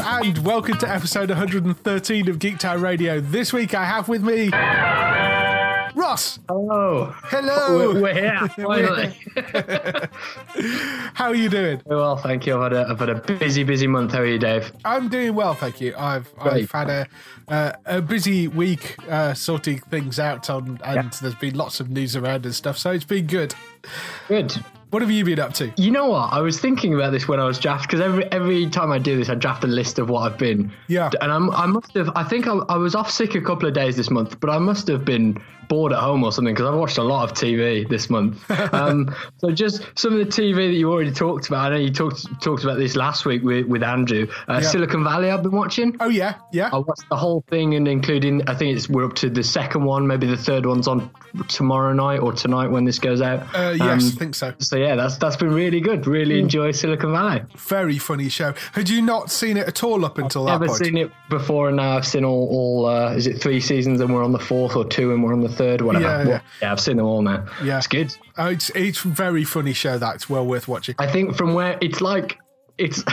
Hello and welcome to episode 113 of Geek Town Radio. This week I have with me Ross. Hello. Hello. We're, we're here, finally. How are you doing? Very well, thank you. I've had, a, I've had a busy, busy month. How are you, Dave? I'm doing well, thank you. I've I've Great. had a uh, a busy week uh, sorting things out on, and there's been lots of news around and stuff, so it's been good. Good. What have you been up to? You know what? I was thinking about this when I was draft because every every time I do this, I draft a list of what I've been. Yeah. And I'm, I must have. I think I, I was off sick a couple of days this month, but I must have been bored at home or something because I've watched a lot of TV this month. um, so just some of the TV that you already talked about. I know you talked talked about this last week with with Andrew. Uh, Yeah. Silicon Valley. I've been watching. Oh yeah, yeah. I watched the whole thing and including I think it's we're up to the second one, maybe the third one's on tomorrow night or tonight when this goes out. Uh, yes, Um, I think so. so yeah, that's that's been really good. Really enjoy Silicon Valley. Very funny show. Had you not seen it at all up until that Never point? seen it before, and now I've seen all. all uh, is it three seasons, and we're on the fourth, or two, and we're on the third, whatever. Yeah, yeah. yeah, I've seen them all now. Yeah. it's good. Oh, it's it's very funny show. That's well worth watching. I think from where it's like. It's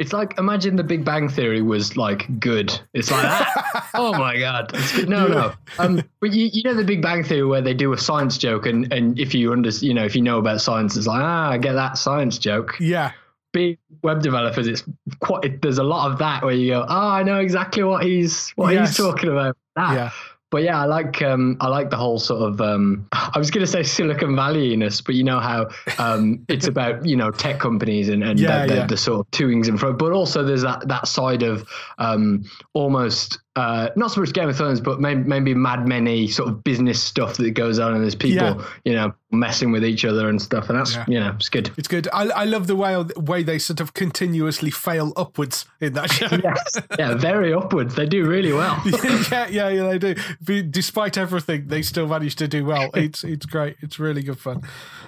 it's like imagine the Big Bang Theory was like good. It's like that. oh my god! It's. No, no. Um, but you, you know the Big Bang Theory where they do a science joke, and, and if you under you know if you know about science, it's like ah, I get that science joke. Yeah, Being web developers, it's quite. It, there's a lot of that where you go, oh, I know exactly what he's what Yes. he's talking about. That. yeah. But yeah, I like um, I like the whole sort of um, I was going to say Silicon Valley-ness, but you know how um, it's about you know tech companies and, and Yeah, the, the, yeah. the sort of toings and fro. But also there's that that side of um, almost uh, not so much Game of Thrones, but maybe, maybe Mad Men sort of business stuff that goes on, and there's people Yeah. you know messing with each other and stuff, and that's Yeah. you know it's good. It's good. I, I love the way way they sort of continuously fail upwards in that show. Yes, yeah, very upwards. They do really well. yeah, yeah, yeah, they do. Despite everything, they still manage to do well. It's it's great. It's really good fun.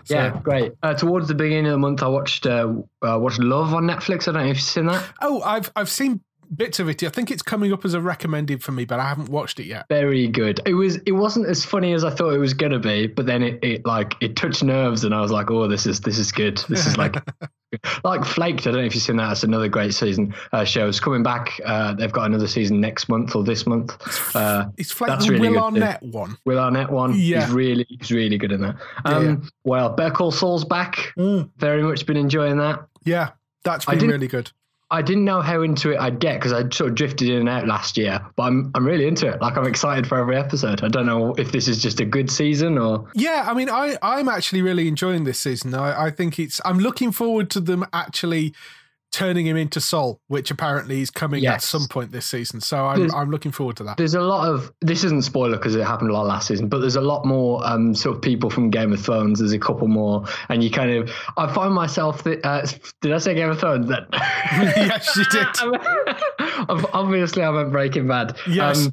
So, Yeah, great. Uh, towards the beginning of the month, I watched uh, uh, watched Love on Netflix. I don't know if you've seen that. Oh, I've I've seen bits of it. I think it's coming up as a recommended for me, but I haven't watched it yet. Very good. It was. It wasn't as funny as I thought it was gonna be, but then it, it like it touched nerves, and I was like, oh, this is this is good. This is like like Flaked. I don't know if you've seen that. It's another great season uh, show. It's coming back. Uh, they've got another season next month or this month. Uh, It's like That's really Will good too. Arnett one. Will Arnett one. Yeah. He's really he's really good in that. Um, Yeah, Well, Better Call Saul's back. Mm. Very much been enjoying that. Yeah, that's been really good. I didn't know how into it I'd get because I sort of drifted in and out last year, but I'm I'm really into it. Like I'm excited for every episode. I don't know if this is just a good season or Yeah, I mean, I I'm actually really enjoying this season. I, I think it's. I'm looking forward to them actually turning him into Saul, which apparently is coming at some point this season. So I'm There's- I'm looking forward to that. there's a lot of this isn't spoiler because it happened a lot last season, but there's a lot more um, sort of people from Game of Thrones. There's a couple more, and you kind of I find myself that uh, did I say Game of Thrones? That yes, you did. Obviously, I meant Breaking Bad. Um, Yes.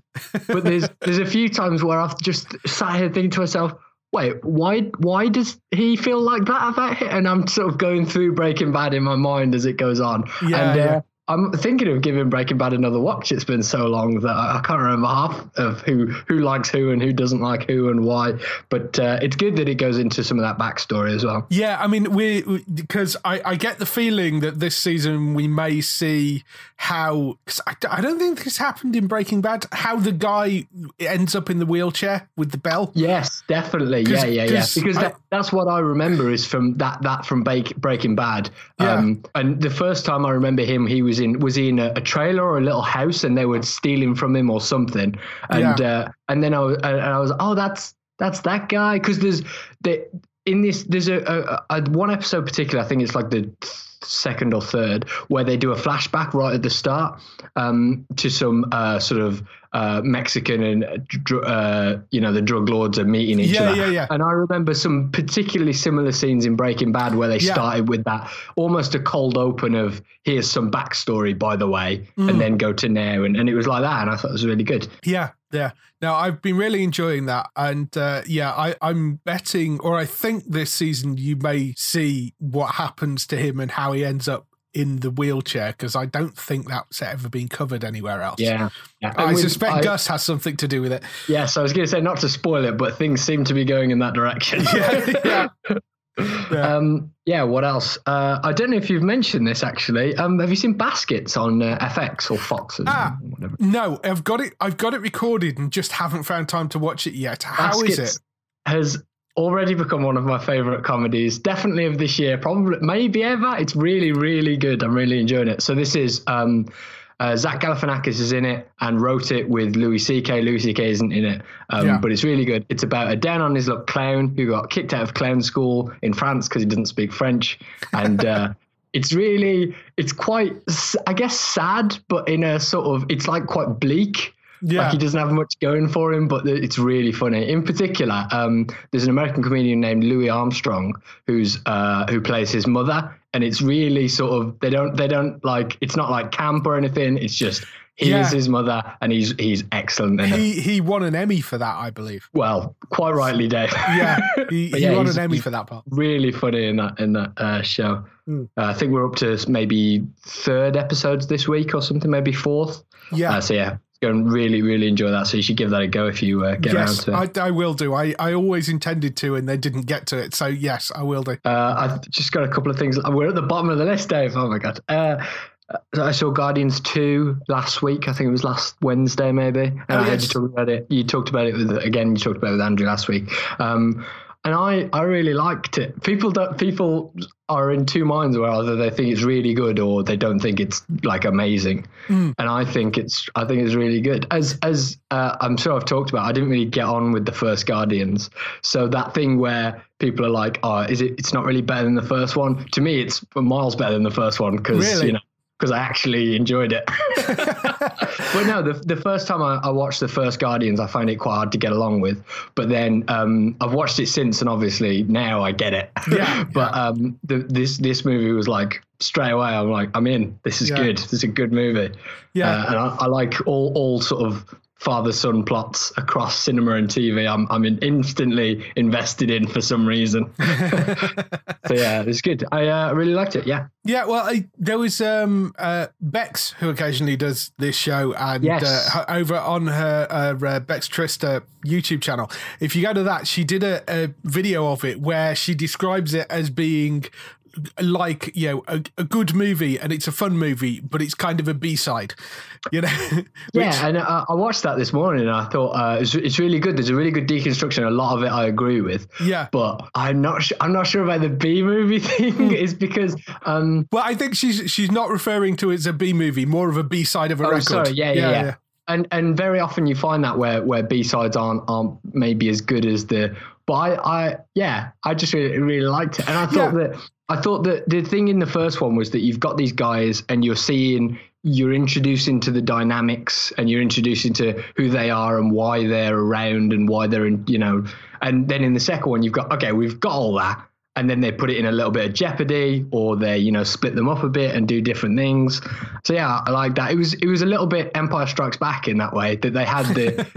but there's there's a few times where I've just sat here thinking to myself, wait, why why does he feel like that about it? And I'm sort of going through Breaking Bad in my mind as it goes on. Yeah, and uh, yeah. I'm thinking of giving Breaking Bad another watch. It's been so long that I, I can't remember half of who who likes who and who doesn't like who and why. But uh, it's good that it goes into some of that backstory as well. Yeah, I mean, we because I, I get the feeling that this season we may see how cause I, I don't think this happened in Breaking Bad. How the guy ends up in the wheelchair with the bell. Yes, definitely. Yeah, yeah, yeah. Because I- that, that's what I remember is from that that from Breaking Bad. Yeah. Um, and the first time I remember him, he was in was he in a, a trailer or a little house, and they were stealing from him or something. And Yeah. uh, and then I was and I was oh that's that's that guy because there's the in this there's a, a, a one episode particular I think it's like the second or third where they do a flashback right at the start um, to some uh, sort of uh, Mexican and uh, you know the drug lords are meeting each Yeah, other. yeah, yeah. And I remember some particularly similar scenes in Breaking Bad where they Yeah. started with that almost a cold open of here's some backstory by the way, Mm. and then go to now, and, and it was like that, and I thought it was really good. Yeah, yeah. Now I've been really enjoying that, and uh, yeah, I, I'm betting, or I think this season you may see what happens to him and how he ends up in the wheelchair because I don't think that's ever been covered anywhere else. Yeah, yeah. I with- suspect I- Gus has something to do with it. Yes, So I was going to say not to spoil it, but things seem to be going in that direction. Yeah, yeah. Yeah. Um, yeah. What else? Uh, I don't know if you've mentioned this actually. Um, have you seen Baskets on uh, FX or Fox or Ah. whatever? No, I've got it. I've got it recorded and just haven't found time to watch it yet. How is Baskets it? Has already become one of my favorite comedies, definitely of this year, probably maybe ever. It's really, really good. I'm really enjoying it. So this is um, uh, Zach Galifianakis is in it and wrote it with Louis C.K. Louis C.K. isn't in it, um, Yeah. but it's really good. It's about a down on his luck clown who got kicked out of clown school in France because he doesn't speak French, and. Uh, It's really, it's quite, I guess, sad, but in a sort of, it's like quite bleak. Yeah. Like he doesn't have much going for him, but it's really funny. In particular, um, there's an American comedian named Louis Armstrong who's uh, who plays his mother, and it's really sort of they don't they don't like it's not like camp or anything. It's just he Yeah. is his mother, and he's he's excellent. He he won an Emmy for that, I believe. Well, quite rightly, Dave. Yeah, he, he yeah, won an Emmy for that part. really funny in that in that uh, show. Hmm. Uh, I think we're up to maybe third episodes this week or something, maybe fourth. Yeah. Uh, so yeah, going really really enjoy that. So you should give that a go if you uh, get yes, around to it. I, I will do. I, I always intended to and then didn't get to it. So, yes, I will do. Uh, I've just got a couple of things. We're at the bottom of the list, Dave. Oh my god. Uh, I saw Guardians two last week. I think it was last Wednesday, maybe. And Oh, I heard you talk about it. You talked about it with again. You talked about it with Andrew last week. Um, and I, I really liked it. People don't. People are in two minds where either they think it's really good or they don't think it's like amazing. And I think it's I think it's really good. As as uh, I'm sure I've talked about, I didn't really get on with the first Guardians. So that thing where people are like, "Oh, is it? It's not really better than the first one." To me, it's miles better than the first one because Really? you know because I actually enjoyed it. but no, the the first time I, I watched the first Guardians, I found it quite hard to get along with. But then um, I've watched it since, and obviously now I get it. Yeah, but um, the, this this movie was like straight away. I'm like, I'm in. This is Yeah. good. This is a good movie. Yeah. Uh, and I, I like all all sort of father son plots across cinema and TV. I'm I'm in, instantly invested in for some reason. so yeah, it's good. I uh, really liked it. Yeah. Yeah, well, I, there was um, uh, Bex who occasionally does this show, and Yes. uh, her- over on her uh, uh, Bex Trista YouTube channel. If you go to that, she did a, a video of it where she describes it as being like you know a, a good movie and it's a fun movie, but it's kind of a B side, you know. Which- Yeah, and I, I watched that this morning, and I thought uh, it's, it's really good. There's a really good deconstruction. A lot of it I agree with. Yeah. but I'm not. Su- I'm not sure about the B movie thing. is because um, Well, I think she's she's not referring to it as a B movie, more of a B side of a oh, record. sorry, yeah, yeah, yeah. And and very often you find that where where B sides aren't aren't maybe as good as the. But I, I yeah, I just really, really liked it, and I thought Yeah. that I thought that the thing in the first one was that you've got these guys and you're seeing you're introducing to the dynamics and you're introducing to who they are and why they're around and why they're in you know. And then in the second one you've got okay we've got all that and then they put it in a little bit of jeopardy or they you know split them up a bit and do different things. So yeah i like that. It was it was a little bit empire strikes back in that way that they had the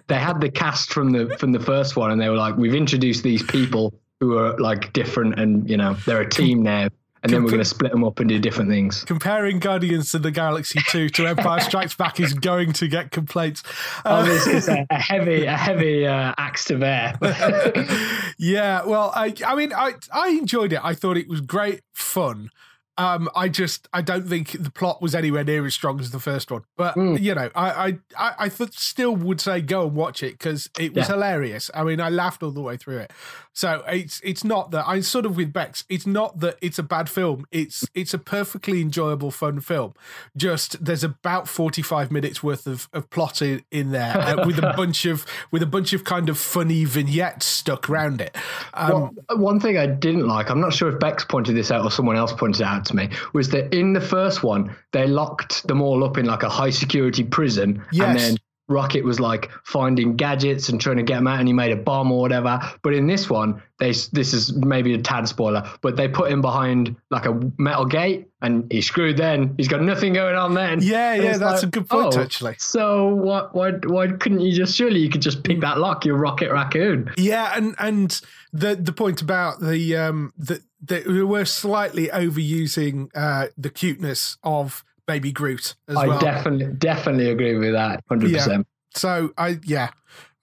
they had the cast from the from the first one and they were like we've introduced these people who are like different and you know they're a team now and then we're going to split them up and do different things. Comparing Guardians of the Galaxy 2 to Empire Strikes Back is going to get complaints. Uh, Oh, this is a, a heavy, a heavy uh, axe to bear. yeah, well, I, I mean, I, I enjoyed it. I thought it was great fun. Um, I just, I don't think the plot was anywhere near as strong as the first one. But Mm. you know, I, I, I, I th- still would say go and watch it because it was Yeah. hilarious. I mean, I laughed all the way through it. So it's, it's not that I'm sort of with Bex. It's not that it's a bad film. It's, it's a perfectly enjoyable, fun film. Just there's about 45 minutes worth of, of plot in, in there uh, with a bunch of, with a bunch of kind of funny vignettes stuck around it. Um, Well, one thing I didn't like, I'm not sure if Bex pointed this out or someone else pointed it out to me, was that in the first one, they locked them all up in like a high security prison. Yes. And then Rocket was like finding gadgets and trying to get them out and he made a bomb or whatever. But in this one, they this is maybe a tad spoiler, but they put him behind like a metal gate and he's screwed then. He's got nothing going on then. Yeah, And yeah, that's a good point, actually. So what why why couldn't you just surely you could just pick that lock, you rocket raccoon? Yeah, and and the the point about the um the, the we were slightly overusing uh the cuteness of baby Groot as I well. definitely definitely agree with that. Hundred percent. so I yeah.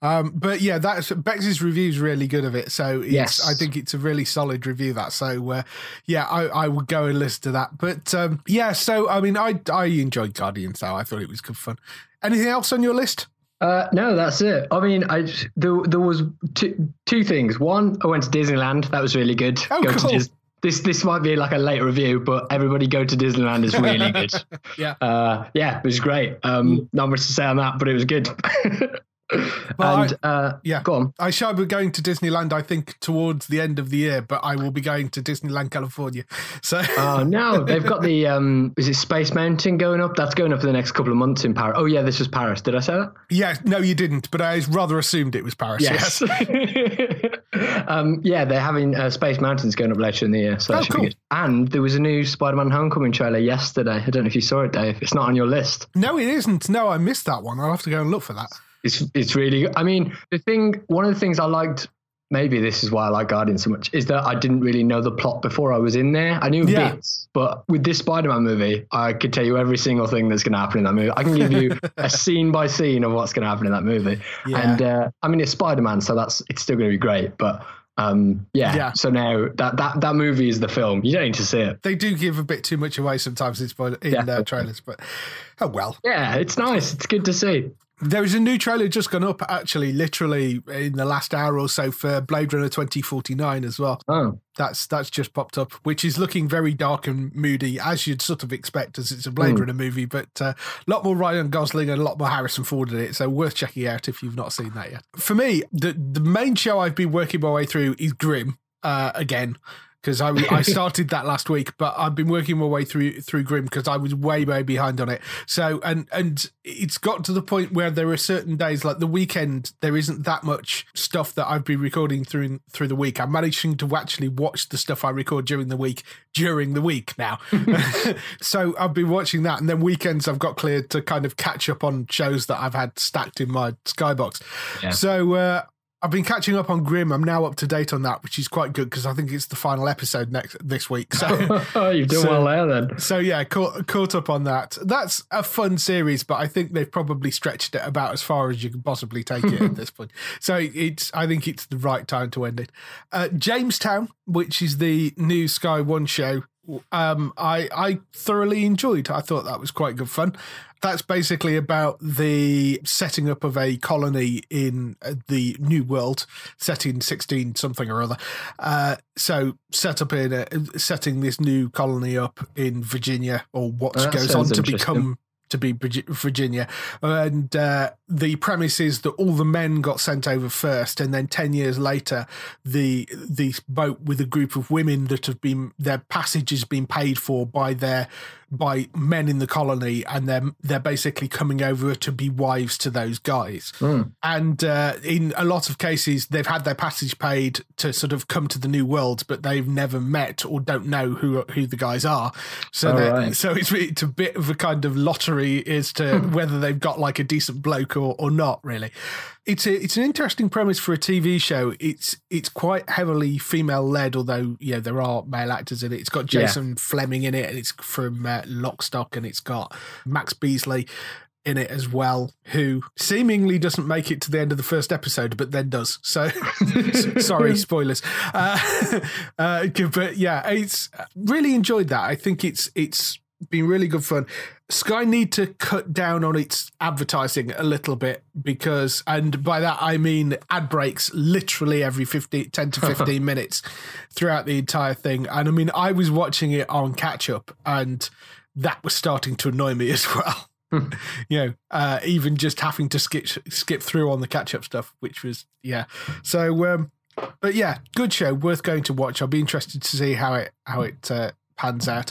Um, but yeah, that's Bex's review is really good of it. So Yes. I think it's a really solid review. That so uh, yeah, I, I would go and listen to that. But um, yeah, so I mean, I I enjoyed Guardians though. I thought it was good fun. Anything else on your list? Uh, no, that's it. I mean, I there, there was two, two things. One, I went to Disneyland. That was really good. Oh, Go to cool. Dis- this this might be like a late review, but everybody go to Disneyland is really good. Yeah. uh, yeah, it was great. Um, not much to say on that, but it was good. And uh, yeah. go on. I shall be going to Disneyland, I think, towards the end of the year, but I will be going to Disneyland, California. So, Oh no, they've got the um, is it Space Mountain going up? That's going up for the next couple of months in Paris. Oh yeah, this was Paris. Did I say that? yeah, no, you didn't, but I rather assumed it was Paris. Yes. um, yeah, they're having uh, Space Mountains going up later in the year, so that Oh, should cool. be good. And there was a new Spider-Man Homecoming trailer yesterday. I don't know if you saw it, Dave. It's not on your list. No, it isn't. No, I missed that one. I'll have to go and look for that. It's it's really. good. I mean, the thing. One of the things I liked. Maybe this is why I like Guardian so much is that I didn't really know the plot before I was in there. I knew Yeah. bits, but with this Spider-Man movie, I could tell you every single thing that's going to happen in that movie. I can give you a scene by scene of what's going to happen in that movie. Yeah. And uh, I mean, it's Spider-Man, so that's it's still going to be great. But um, yeah. Yeah. So now that that that movie is the film. You don't need to see it. They do give a bit too much away sometimes in, in uh, trailers, but oh well. Yeah, it's nice. It's good to see. There is a new trailer just gone up, actually, literally in the last hour or so for Blade Runner 2049 as well. Oh, That's that's just popped up, which is looking very dark and moody, as you'd sort of expect, as it's a Blade Hmm. Runner movie. But uh, a lot more Ryan Gosling and a lot more Harrison Ford in it, so worth checking out if you've not seen that yet. For me, the the main show I've been working my way through is Grimm uh, again. Because I, I started that last week, but I've been working my way through through Grimm because I was way way behind on it. So and and it's got to the point where there are certain days like the weekend there isn't that much stuff that I've been recording through through the week. I'm managing to actually watch the stuff I record during the week during the week now. so I've been watching that, and then weekends I've got cleared to kind of catch up on shows that I've had stacked in my skybox. Yeah. So. uh I've been catching up on Grimm. I'm now up to date on that, which is quite good because I think it's the final episode next this week. So you've done So- well there then. so yeah, caught, caught up on that. That's a fun series, but I think they've probably stretched it about as far as you can possibly take it at this point. So it's, I think it's the right time to end it. Uh, Jamestown, which is the new Sky One show, um, I I thoroughly enjoyed. I thought that was quite good fun. That's basically about the setting up of a colony in uh, the New World, set in sixteen something or other. Uh, so set up in a, setting this new colony up in Virginia, or what goes on to become to be Virginia, and uh, the premise is that all the men got sent over first, and then ten years later, the the boat with a group of women that have been their passage has been paid for by their by men in the colony, and they're they're basically coming over to be wives to those guys. And uh, in a lot of cases, they've had their passage paid to sort of come to the new world, but they've never met or don't know who who the guys are. So Oh, right. so it's it's a bit of a kind of lottery as to whether they've got like a decent bloke or, or not. Really, it's a it's an interesting premise for a TV show. It's it's quite heavily female led, although yeah, there are male actors in it. It's got Yeah. Jason Flemyng in it, and it's from uh, Lock Stock, and it's got Max Beesley in it as well, who seemingly doesn't make it to the end of the first episode, but then does. So, sorry, spoilers. Uh, uh, but yeah, it's really enjoyed that. I think it's it's been really good fun. Sky need to cut down on its advertising a little bit because, and by that I mean ad breaks literally every 15, 10 to 15 minutes throughout the entire thing. And I mean, I was watching it on catch up and that was starting to annoy me as well. you know, uh, even just having to skip skip through on the catch up stuff, which was yeah. So, um, but yeah, good show, worth going to watch. I'll be interested to see how it how it uh, pans out.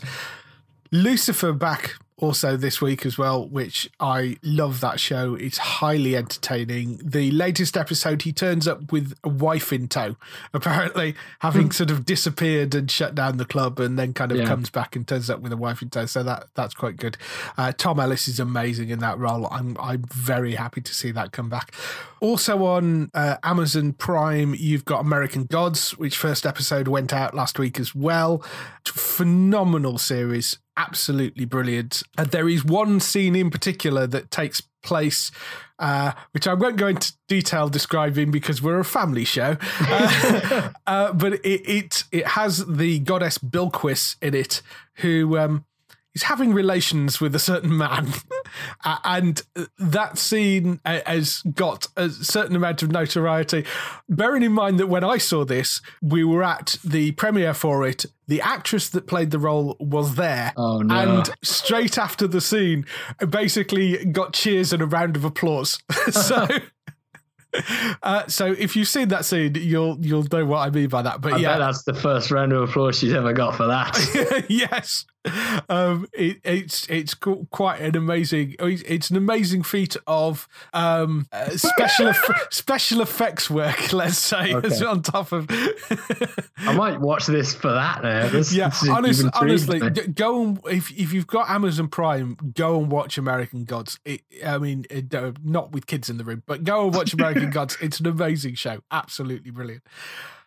Lucifer back also this week as well, which I love that show. It's highly entertaining. The latest episode, he turns up with a wife in tow, apparently having sort of disappeared and shut down the club, and then kind of Yeah. comes back and turns up with a wife in tow. So that that's quite good. Uh, Tom Ellis is amazing in that role. I'm I'm very happy to see that come back. Also on uh, Amazon Prime, you've got American Gods, which first episode went out last week as well. Phenomenal series, absolutely brilliant. And there is one scene in particular that takes place, uh, which I won't go into detail describing because we're a family show. Uh, uh, but it, it it has the goddess Bilquis in it, who um, is having relations with a certain man, and that scene has got a certain amount of notoriety. Bearing in mind that when I saw this, we were at the premiere for it. The actress that played the role was there, Oh, no. and straight after the scene, basically got cheers and a round of applause. so. Uh, so if you've seen that scene, you'll you'll know what I mean by that. But I yeah, that's the first round of applause she's ever got for that. yes, um, it, it's it's quite an amazing. It's it's an amazing feat of um, uh, special eff- special effects work. Let's say Okay. on top of. I might watch this for that now. This, yeah, this- honest, honestly, go and if if you've got Amazon Prime, go and watch American Gods. It, I mean, it, uh, not with kids in the room, but go and watch American Gods. It's an amazing show, absolutely brilliant.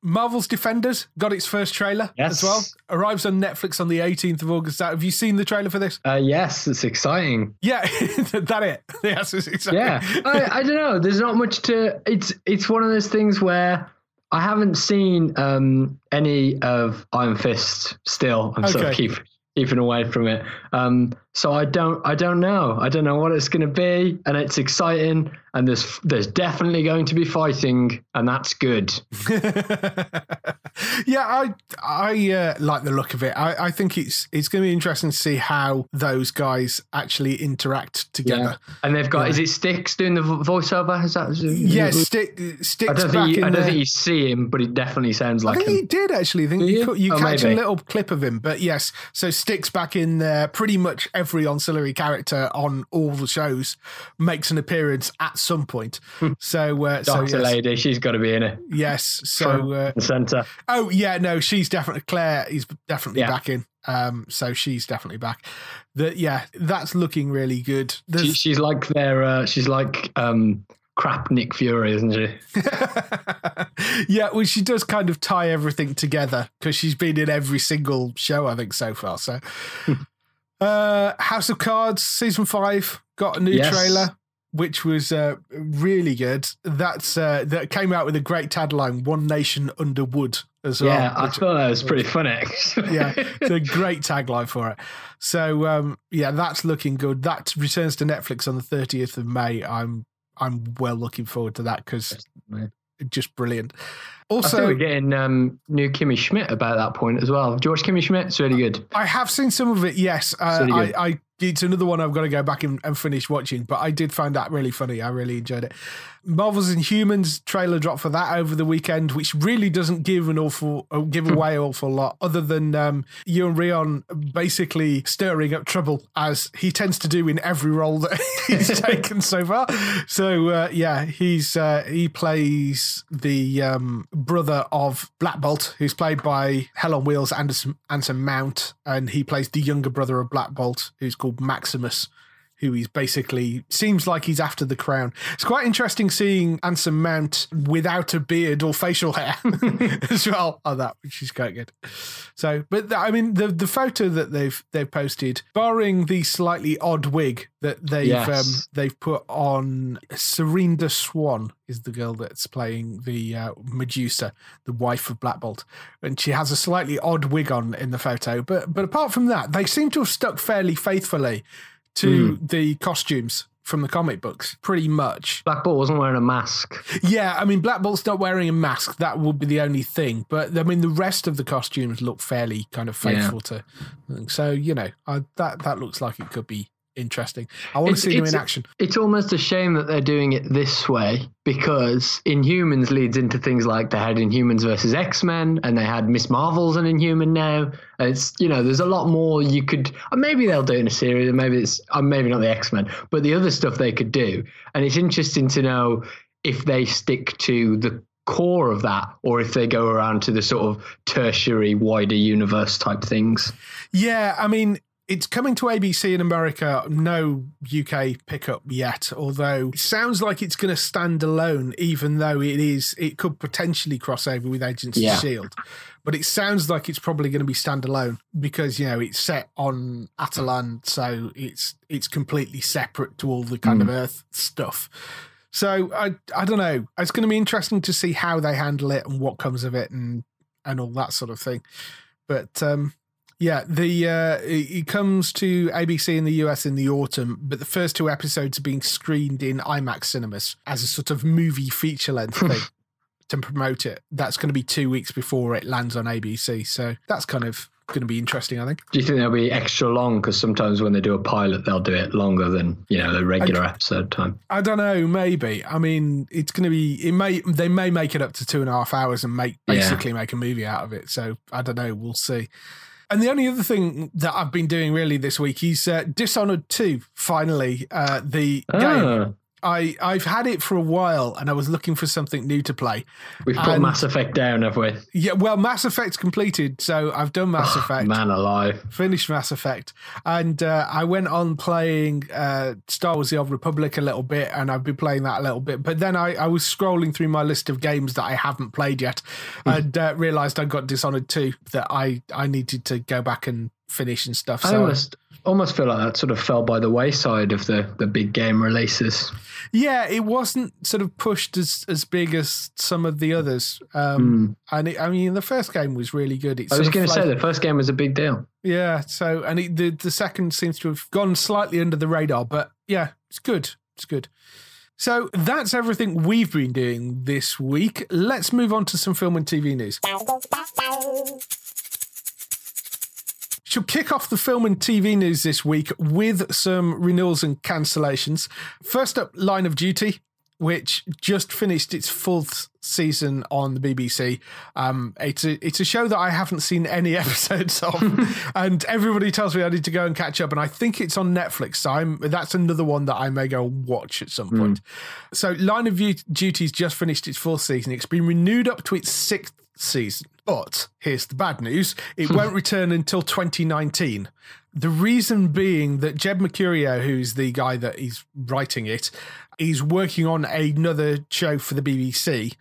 Marvel's Defenders got its first trailer Yes. as well. Arrives on Netflix on the 18th of August. Have you seen the trailer for this? Uh, yes, it's exciting. Yeah, that it. Yes, it's exactly. Yeah, I, I don't know. There's not much to. It's it's one of those things where I haven't seen um, any of Iron Fist. Still, I'm sort of Okay. keep keeping away from it. Um, so I don't I don't know. I don't know what it's going to be, and it's exciting. And there's there's definitely going to be fighting, and that's good. yeah, I I uh, like the look of it. I, I think it's it's going to be interesting to see how those guys actually interact together. And they've got Yeah. is it Sticks doing the voiceover? Is that? Is Yeah, stick I sticks don't back think you, in I don't there. think you see him, but it definitely sounds I like think him. he did actually. I think Do you, you? you Oh, catch a little clip of him, but yes. So sticks back in there. Pretty much every ancillary character on all the shows makes an appearance at some point. so, uh, so Doctor yes, lady, she's got to be in it. yes. So, uh, the center. oh yeah, no, she's definitely Claire is definitely Yeah. back in. Um, so she's definitely back. That yeah, that's looking really good. She, she's like their. Uh, she's like um, crap Nick Fury, isn't she? yeah, well, she does kind of tie everything together because she's been in every single show, I think, so far. So, uh, House of Cards season five got a new Yes. trailer, which was uh, really good. That's uh, that came out with a great tagline: "One Nation Under Wood." As well, yeah, I thought that was pretty funny. yeah, it's a great tagline for it. So um, yeah, that's looking good. That returns to Netflix on the 30th of May. I'm I'm well looking forward to that because just brilliant. Also, we're getting um, new Kimmy Schmidt about that point as well. George Kimmy Schmidt, it's really good. I have seen some of it. Yes, uh, It's really. I, I it's another one I've got to go back and, and finish watching. But I did find that really funny. I really enjoyed it. Marvel's Inhumans trailer dropped for that over the weekend, which really doesn't give an awful uh, give away an awful lot, other than um, Iwan Rheon basically stirring up trouble as he tends to do in every role that he's taken so far. So uh, yeah, he's uh, he plays the um, brother of Black Bolt, who's played by Hell on Wheels Anderson Anson Mount, and he plays the younger brother of Black Bolt, who's called Maximus, who he's basically seems like he's after the crown. It's quite interesting seeing Anson Mount without a beard or facial hair as well on that, which is quite good. So, but I mean, the the photo that they've they've posted, barring the slightly odd wig that they've Yes. um, they've put on, Serinda Swan is the girl that's playing the uh, Medusa, the wife of Black Bolt, and she has a slightly odd wig on in the photo. But but apart from that, they seem to have stuck fairly faithfully to hmm. the costumes from the comic books, pretty much. Black Bolt wasn't wearing a mask. Yeah, I mean, Black Bolt's not wearing a mask. That would be the only thing. But I mean, the rest of the costumes look fairly kind of faithful to. So you know, I, that that looks like it could be interesting. I want to see them in action. It's almost a shame that they're doing it this way because Inhumans leads into things like they had Inhumans versus X Men and they had Miss Marvel's an Inhuman now. It's you know there's a lot more you could maybe they'll do in a series, maybe it's maybe not the X Men, but the other stuff they could do. And it's interesting to know if they stick to the core of that or if they go around to the sort of tertiary wider universe type things. Yeah, I mean, it's coming to ABC in America. No UK pickup yet, although it sounds like it's going to stand alone, even though it is. It could potentially cross over with Agents Yeah. of Shield, but it sounds like it's probably going to be standalone because you know it's set on Attilan, so it's it's completely separate to all the kind of Earth stuff. So I I don't know. It's going to be interesting to see how they handle it and what comes of it and and all that sort of thing. But um, yeah, the uh, it, it comes to ABC in the US in the autumn, but the first two episodes are being screened in IMAX cinemas as a sort of movie feature length thing to promote it. That's going to be two weeks before it lands on ABC, so that's kind of going to be interesting, I think. Do you think they'll be extra long? Because sometimes when they do a pilot, they'll do it longer than you know the regular episode time. I don't know, maybe. I mean, it's going to be. It may they may make it up to two and a half hours and make Yeah. basically make a movie out of it. So I don't know. We'll see. And the only other thing that I've been doing really this week is uh, Dishonored Two. Finally, uh, the game. I I've had it for a while, and I was looking for something new to play. we've put and- Mass Effect down, have we? Yeah, well, Mass Effect's completed, so I've done Mass Effect. Man alive. finished Mass Effect, and uh, I went on playing uh, Star Wars: The Old Republic a little bit, and I've been playing that a little bit. But then I, I was scrolling through my list of games that I haven't played yet, Hmm. and uh, realised I got Dishonored 2 that I I needed to go back and finish and stuff. I So almost almost feel like that sort of fell by the wayside of the the big game releases. yeah, it wasn't sort of pushed as as big as some of the others. Um, And it, I mean, the first game was really good. It. I was going to say the first game was a big deal. Yeah, so and it, the the second seems to have gone slightly under the radar, but yeah, it's good. It's good. So that's everything we've been doing this week. Let's move on to some film and TV news. She'll kick off the film and TV news this week with some renewals and cancellations. First up, Line of Duty, which just finished its fourth season on the BBC. Um, it's a it's a show that I haven't seen any episodes of, and everybody tells me I need to go and catch up. And I think it's on Netflix, so I'm that's another one that I may go watch at some point. So, Line of Du- Duty's just finished its fourth season. It's been renewed up to its sixth season. But here's the bad news it won't return until 2019. The reason being that Jed Mercurio, who's the guy that is writing it, is working on another show for the BBC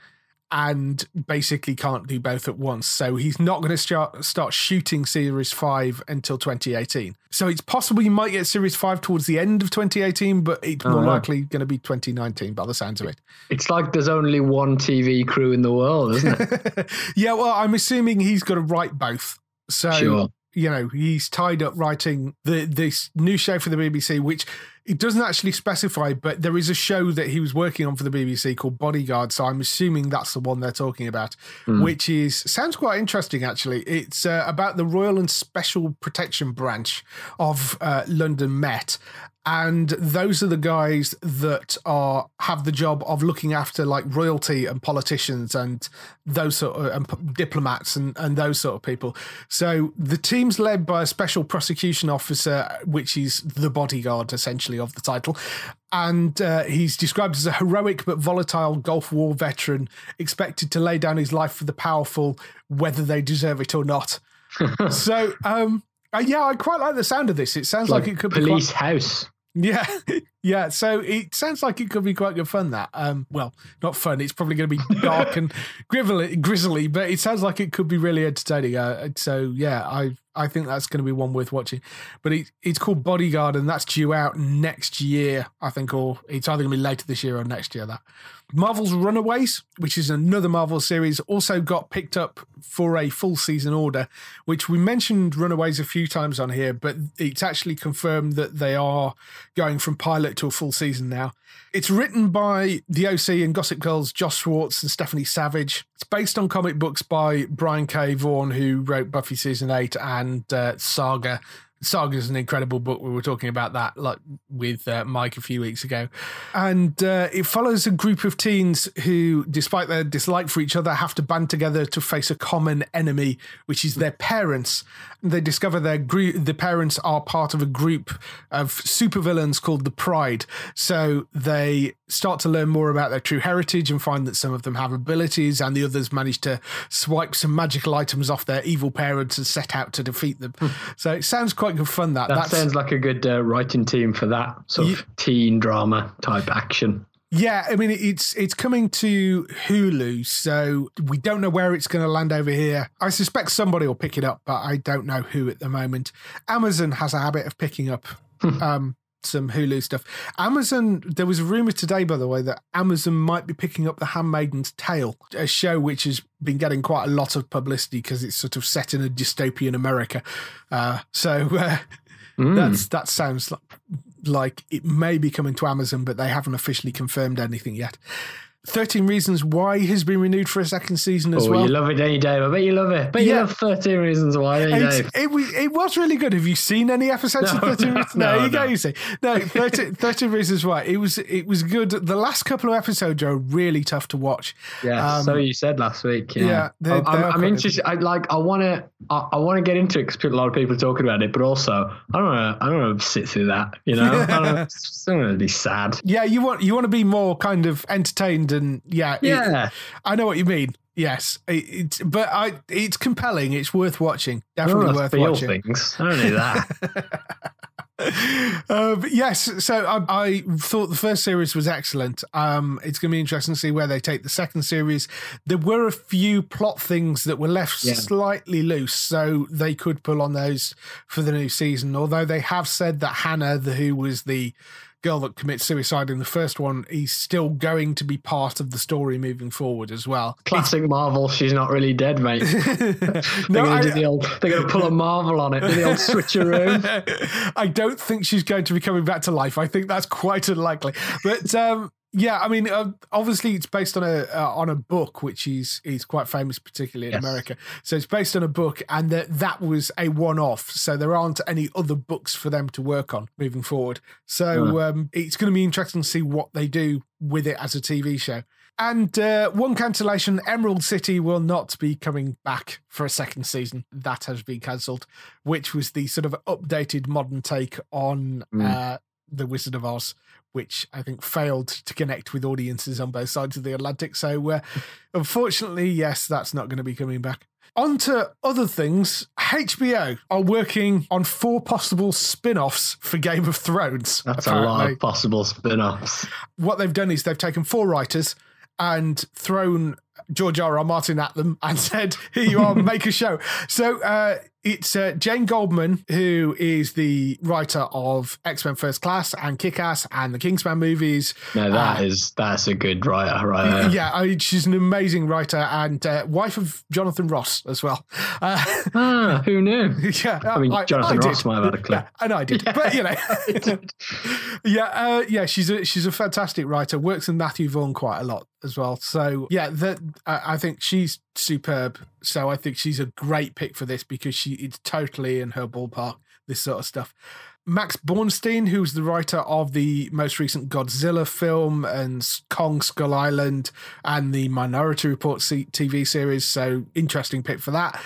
and basically can't do both at once. So he's not going to start start shooting Series 5 until 2018. So it's possible you might get Series 5 towards the end of 2018, but it's oh, more wow. likely going to be 2019 by the sounds of it. It's like there's only one TV crew in the world, isn't it? yeah, well, I'm assuming he's got to write both. So Sure. You know, he's tied up writing the this new show for the BBC, which it doesn't actually specify, but there is a show that he was working on for the BBC called Bodyguard. So I'm assuming that's the one they're talking about, which is sounds quite interesting actually. It's uh, about the Royal and Special Protection Branch of uh, London Met. And those are the guys that are have the job of looking after like royalty and politicians and those sort of and p- diplomats and, and those sort of people. So the team's led by a special prosecution officer, which is the bodyguard essentially of the title. And uh, he's described as a heroic but volatile Gulf War veteran, expected to lay down his life for the powerful, whether they deserve it or not. so, um, uh, yeah, I quite like the sound of this. It sounds like, like it could be Police quite, House. Yeah, yeah. So it sounds like it could be quite good fun. That, um, well, not fun. It's probably going to be dark and grizzly, grizzly, but it sounds like it could be really entertaining. Uh, so yeah, I I think that's going to be one worth watching. But it, it's called Bodyguard, and that's due out next year, I think, or it's either going to be later this year or next year. That Marvel's Runaways, which is another Marvel series, also got picked up for a full season order, which we mentioned Runaways a few times on here, but it's actually confirmed that they are going from pilot to a full season now. It's written by the OC and Gossip Girl's Josh Schwartz and Stephanie Savage. It's based on comic books by Brian K. Vaughan, who wrote Buffy season eight and uh, Saga Saga is an incredible book. We were talking about that like with uh, Mike a few weeks ago, and uh, it follows a group of teens who, despite their dislike for each other, have to band together to face a common enemy, which is their parents. They discover their group, the parents are part of a group of supervillains called the Pride. So they start to learn more about their true heritage and find that some of them have abilities, and the others manage to swipe some magical items off their evil parents and set out to defeat them. so it sounds quite good fun. That That That's, sounds like a good uh, writing team for that sort of teen drama type action. Yeah, I mean it's it's coming to Hulu, so we don't know where it's going to land over here. I suspect somebody will pick it up, but I don't know who at the moment. Amazon has a habit of picking up um, some Hulu stuff. Amazon, there was a rumor today, by the way, that Amazon might be picking up The Handmaiden's Tale, a show which has been getting quite a lot of publicity because it's sort of set in a dystopian America. Uh, so uh, that's that sounds like, like it may be coming to Amazon, but they haven't officially confirmed anything yet. 13 Reasons Why has been renewed for a second season as Oh, well. you love it, don't you, Dave? I bet you love it. But Yeah. you love 13 Reasons Why, don't you, Dave? it, was, it was really good. Have you seen any episodes of No, 13 no, Reasons? No, no, you go, you see. No, 13, 13 Reasons Why. It was it was good. The last couple of episodes are really tough to watch. Yeah, Um, so you said last week. Yeah, yeah, they- I'm, they I'm, are I'm interested. I like. I want to. I, I want to get into it because a lot of people are talking about it. But also, I don't want to. I don't want to sit through that. You know, I don't want to be sad. Yeah, you want you want to be more kind of entertained and yeah, it- Yeah, I know what you mean. Yes, it, it's but I it's compelling. It's worth watching. Definitely don't worth watching. things. I don't do that. uh, but yes, so I, I thought the first series was excellent. Um, it's going to be interesting to see where they take the second series. There were a few plot things that were left Yeah. slightly loose, so they could pull on those for the new season. Although they have said that Hannah, the who was the girl that commits suicide in the first one, is still going to be part of the story moving forward as well. Classic Marvel. She's not really dead, mate. they're No, do the old. They're gonna pull a Marvel on it. Do the old switcheroo. I don't think she's going to be coming back to life. I think that's quite unlikely. But um, yeah, I mean, uh, obviously it's based on a uh, on a book which is is quite famous, particularly in Yes. America. So it's based on a book, and that that was a one off. So there aren't any other books for them to work on moving forward. So um, it's going to be interesting to see what they do with it as a TV show. And uh, one cancellation Emerald City will not be coming back for a second season. That has been cancelled, which was the sort of updated modern take on uh, The Wizard of Oz, which I think failed to connect with audiences on both sides of the Atlantic. So, uh, unfortunately, yes, that's not going to be coming back. On to other things. HBO are working on four possible spin offs for Game of Thrones. That's a lot of possible spin-offs. what they've done is they've taken four writers and thrown George R. R. Martin at them and said, "Here you are, make a show." So uh, it's uh, Jane Goldman, who is the writer of X Men First Class and Kick Ass and the Kingsman movies. No, that Uh, is that's a good writer right there. yeah, I mean, she's an amazing writer and uh, wife of Jonathan Ross as well. Uh, Ah, who knew? yeah, I mean, Jonathan Ross might have had a clue. Yeah, and I did, but you know, yeah, uh, yeah, she's a she's a fantastic writer. Works with Matthew Vaughn quite a lot as well. So yeah, that I I think she's superb. So I think she's a great pick for this because she it's totally in her ballpark. This sort of stuff. Max Borenstein, who's the writer of the most recent Godzilla film and Kong Skull Island and the Minority Report TV series. So interesting pick for that.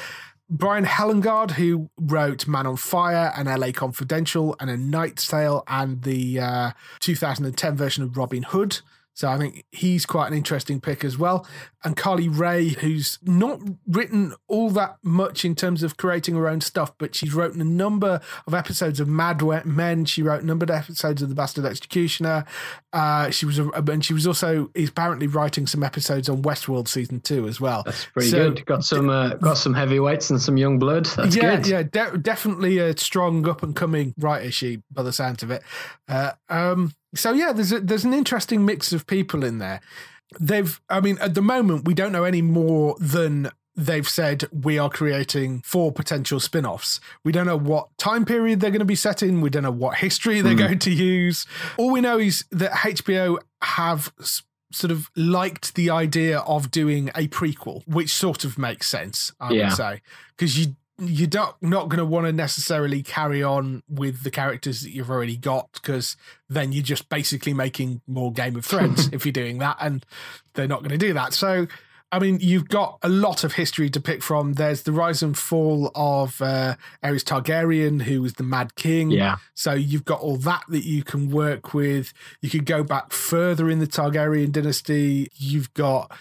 Brian Helgeland, who wrote Man on Fire and LA Confidential and A Knight's Tale and the uh, 2010 version of Robin Hood. So I think he's quite an interesting pick as well. And Carly Wray, who's not written all that much in terms of creating her own stuff, but she's written a number of episodes of Mad Men. She wrote a number of episodes of The Bastard Executioner. Uh, she was, a, and she was also is apparently writing some episodes on Westworld season two as well. That's pretty so, good. Got some, uh, got some heavyweights and some young blood. That's yeah, good. yeah, de- definitely a strong up and coming writer. She, by the sound of it. Uh, um, so yeah, there's a, there's an interesting mix of people in there. They've, I mean, at the moment we don't know any more than they've said we are creating four potential spin-offs. We don't know what time period they're going to be set in. We don't know what history they're mm. going to use. All we know is that HBO have sort of liked the idea of doing a prequel, which sort of makes sense, I yeah. would say, because you you're not, not going to want to necessarily carry on with the characters that you've already got because then you're just basically making more Game of Thrones if you're doing that, and they're not going to do that. So, I mean, you've got a lot of history to pick from. There's the rise and fall of uh, Aerys Targaryen, who was the Mad King. Yeah. So you've got all that that you can work with. You could go back further in the Targaryen dynasty. You've got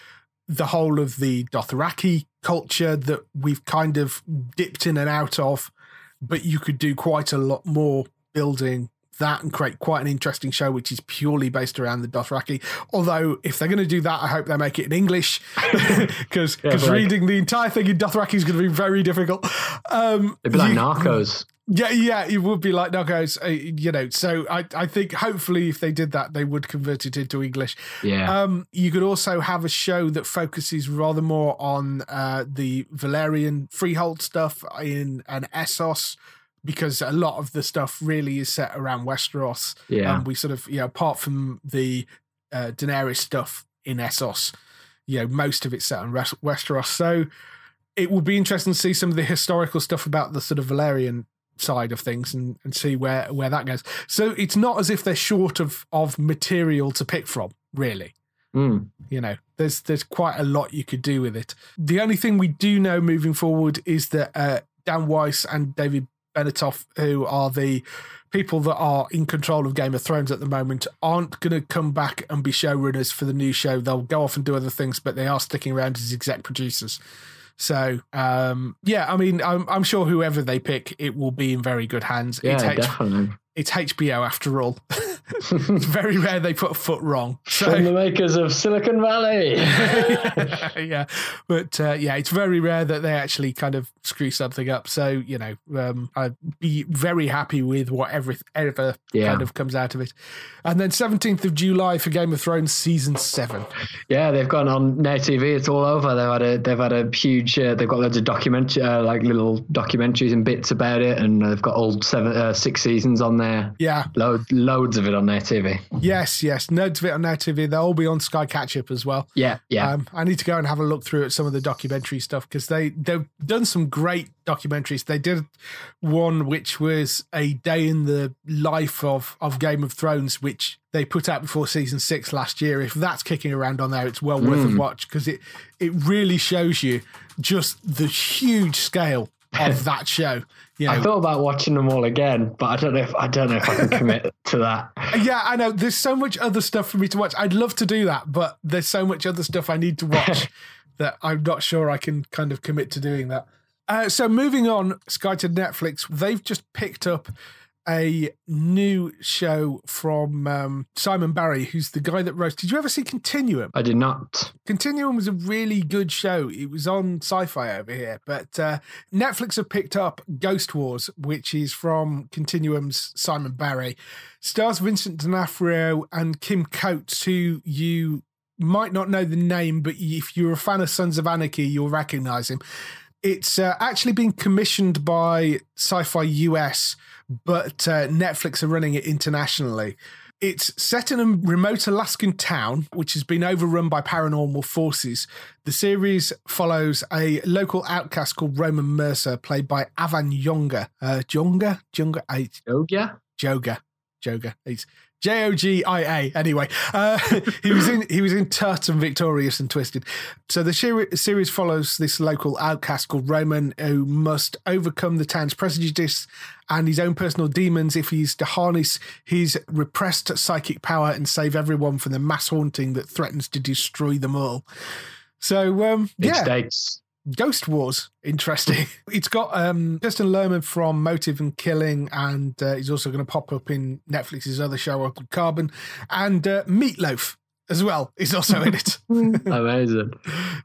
the whole of the Dothraki culture that we've kind of dipped in and out of, but you could do quite a lot more building that and create quite an interesting show which is purely based around the Dothraki. Although if they're going to do that, I hope they make it in English because yeah, reading the entire thing in Dothraki is going to be very difficult. Um, It'd be like you, Narcos. Yeah, yeah, it would be like Narcos, uh, you know. So I, I think hopefully if they did that, they would convert it into English. Yeah. Um, you could also have a show that focuses rather more on uh, the Valyrian freehold stuff in an Essos because a lot of the stuff really is set around Westeros. Yeah. And we sort of, you know, apart from the uh, Daenerys stuff in Essos, you know, most of it's set on Westeros. So it will be interesting to see some of the historical stuff about the sort of Valyrian side of things and, and see where where that goes. So it's not as if they're short of of material to pick from, really. Mm. You know, there's there's quite a lot you could do with it. The only thing we do know moving forward is that uh, Dan Weiss and David Benioff, who are the people that are in control of Game of Thrones at the moment, aren't going to come back and be showrunners for the new show. They'll go off and do other things, but they are sticking around as exec producers. So um, yeah, I mean, I'm, I'm, sure whoever they pick, it will be in very good hands. Yeah, it's H- definitely. It's HBO after all. it's very rare they put a foot wrong. So. From the makers of Silicon Valley. yeah, but uh, yeah, it's very rare that they actually kind of screw something up. So you know, um, I'd be very happy with whatever ever yeah. kind of comes out of it. And then 17th of July for Game of Thrones season seven. Yeah, they've gone on Now TV. It's all over. They've had a they've had a huge. Uh, they've got loads of document uh, like little documentaries and bits about it, and they've got all seven uh, six seasons on there. Yeah, loads loads of it on their TV. Yes, yes, loads of it on their TV. They'll all be on Sky Catch Up as well. Yeah, yeah. Um, I need to go and have a look through at some of the documentary stuff because they they've done some great documentaries. They did one which was a day in the life of of Game of Thrones, which they put out before season six last year. If that's kicking around on there, it's well worth mm. a watch because it it really shows you just the huge scale of that show. Know, I thought about watching them all again, but I don't know if I don't know if I can commit to that. Yeah, I know. There's so much other stuff for me to watch. I'd love to do that, but there's so much other stuff I need to watch that I'm not sure I can kind of commit to doing that. Uh, so moving on, Sky to Netflix, they've just picked up a new show from um, Simon Barry, who's the guy that wrote. Did you ever see Continuum? I did not. Continuum was a really good show. It was on sci fi over here, but uh, Netflix have picked up Ghost Wars, which is from Continuum's Simon Barry. Stars Vincent D'Onofrio and Kim Coates, who you might not know the name, but if you're a fan of Sons of Anarchy, you'll recognize him. It's uh, actually been commissioned by Sci Fi US, but uh, Netflix are running it internationally. It's set in a remote Alaskan town, which has been overrun by paranormal forces. The series follows a local outcast called Roman Mercer, played by Avan Yonga. Uh, Jonga? Jonga? Joga? Joga. Joga. He's J O G I A. Anyway, uh, he was in he was in Tut and Victorious and Twisted. So the seri- series follows this local outcast called Roman who must overcome the town's prejudice and his own personal demons if he's to harness his repressed psychic power and save everyone from the mass haunting that threatens to destroy them all. So um, yeah, stakes. Ghost Wars, interesting. It's got um, Kristin Lehman from Motive and Killing, and uh, he's also going to pop up in Netflix's other show called Carbon, and uh, Meatloaf as well is also in it. Amazing.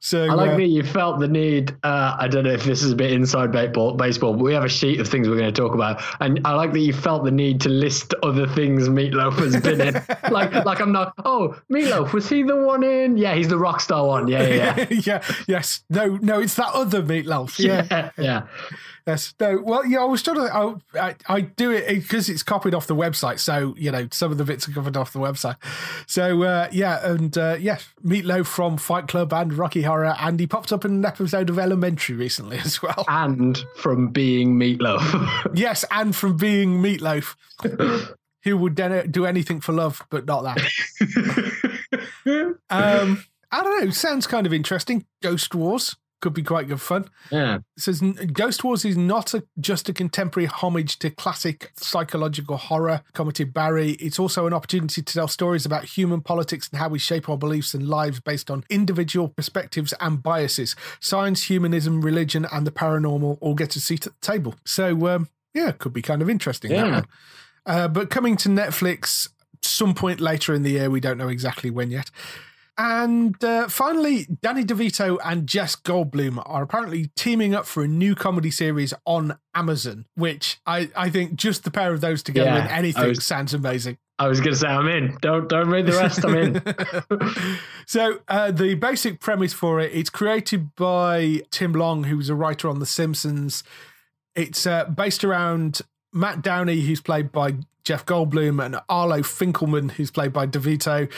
so I like uh, that you felt the need. Uh, I don't know if this is a bit inside baseball, baseball, but we have a sheet of things we're going to talk about, and I like that you felt the need to list other things Meatloaf has been in. like, like I'm not. Oh, Meatloaf was he the one in? Yeah, he's the rock star one. Yeah, yeah, yeah. yeah, yes, no, no, it's that other Meatloaf. Yeah, yeah, yeah. Yes. No. Well, yeah. I was trying to. I, I, I do it because it's copied off the website. So you know, some of the bits are covered off the website. So uh, yeah, and uh, yeah, Meatloaf from Fight Club and Rocky Horror, and he popped up in an episode of Elementary recently as well. And from being Meatloaf. yes, and from being Meatloaf, who would den- do anything for love, but not that. um, I don't know. Sounds kind of interesting. Ghost Wars could be quite good fun. yeah. It says Ghost Wars is not a, just a contemporary homage to classic psychological horror, commented Barry. It's also an opportunity to tell stories about human politics and how we shape our beliefs and lives based on individual perspectives and biases. Science, humanism, religion, and the paranormal all get a seat at the table. So, um, yeah, could be kind of interesting. Yeah. Uh, but coming to Netflix some point later in the year, we don't know exactly when yet. And uh, finally, Danny DeVito and Jeff Goldblum are apparently teaming up for a new comedy series on Amazon, which I, I think just the pair of those together Yeah, in anything was- sounds amazing. I was going to say I'm in. Don't don't read the rest. I'm in. so uh, the basic premise for it, it's created by Tim Long, who's a writer on The Simpsons. It's uh, based around Matt Downey, who's played by Jeff Goldblum, and Arlo Finkelman, who's played by DeVito,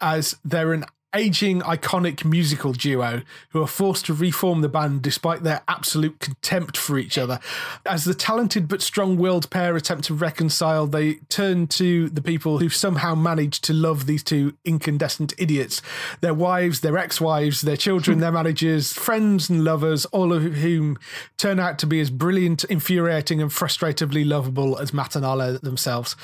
as they're an aging iconic musical duo who are forced to reform the band despite their absolute contempt for each other. As the talented but strong willed pair attempt to reconcile, they turn to the people who somehow managed to love these two incandescent idiots their wives, their ex wives, their children, their managers, friends, and lovers, all of whom turn out to be as brilliant, infuriating, and frustratingly lovable as Arlo themselves.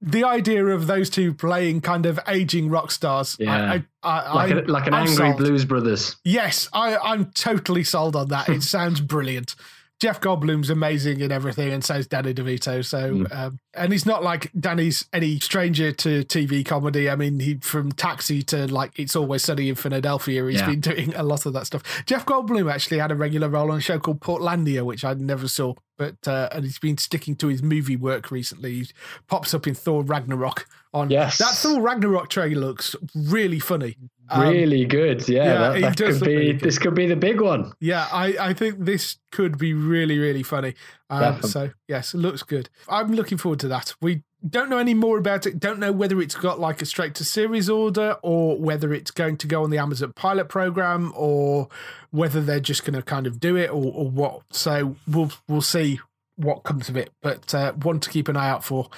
The idea of those two playing kind of aging rock stars, Yeah. I, I, I, like, a, like an I'm angry sold. Blues Brothers. Yes, I, I'm totally sold on that. It sounds brilliant. Jeff Goldblum's amazing in everything, and so's Danny DeVito. So, Mm. um, and he's not like Danny's any stranger to TV comedy. I mean, he from Taxi to like It's Always Sunny in Philadelphia. He's Yeah. been doing a lot of that stuff. Jeff Goldblum actually had a regular role on a show called Portlandia, which I never saw, but uh, and he's been sticking to his movie work recently. He pops up in Thor Ragnarok. On Yes. that Thor Ragnarok trailer looks really funny. Um, really good. Yeah, yeah, that, that could be. good. this could be the big one. Yeah, I, I think this could be really, really funny. Um, so, yes, it looks good. I'm looking forward to that. We don't know any more about it. Don't know whether it's got like a straight to series order or whether it's going to go on the Amazon pilot program or whether they're just going to kind of do it or, or what. So, we'll we'll see what comes of it. But uh, one to keep an eye out for.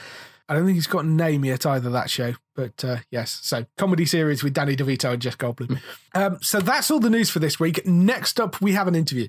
I don't think he's got a name yet either, that show. But uh, yes, so comedy series with Danny DeVito and Jeff Goldblum. Um, so that's all the news for this week. Next up, we have an interview.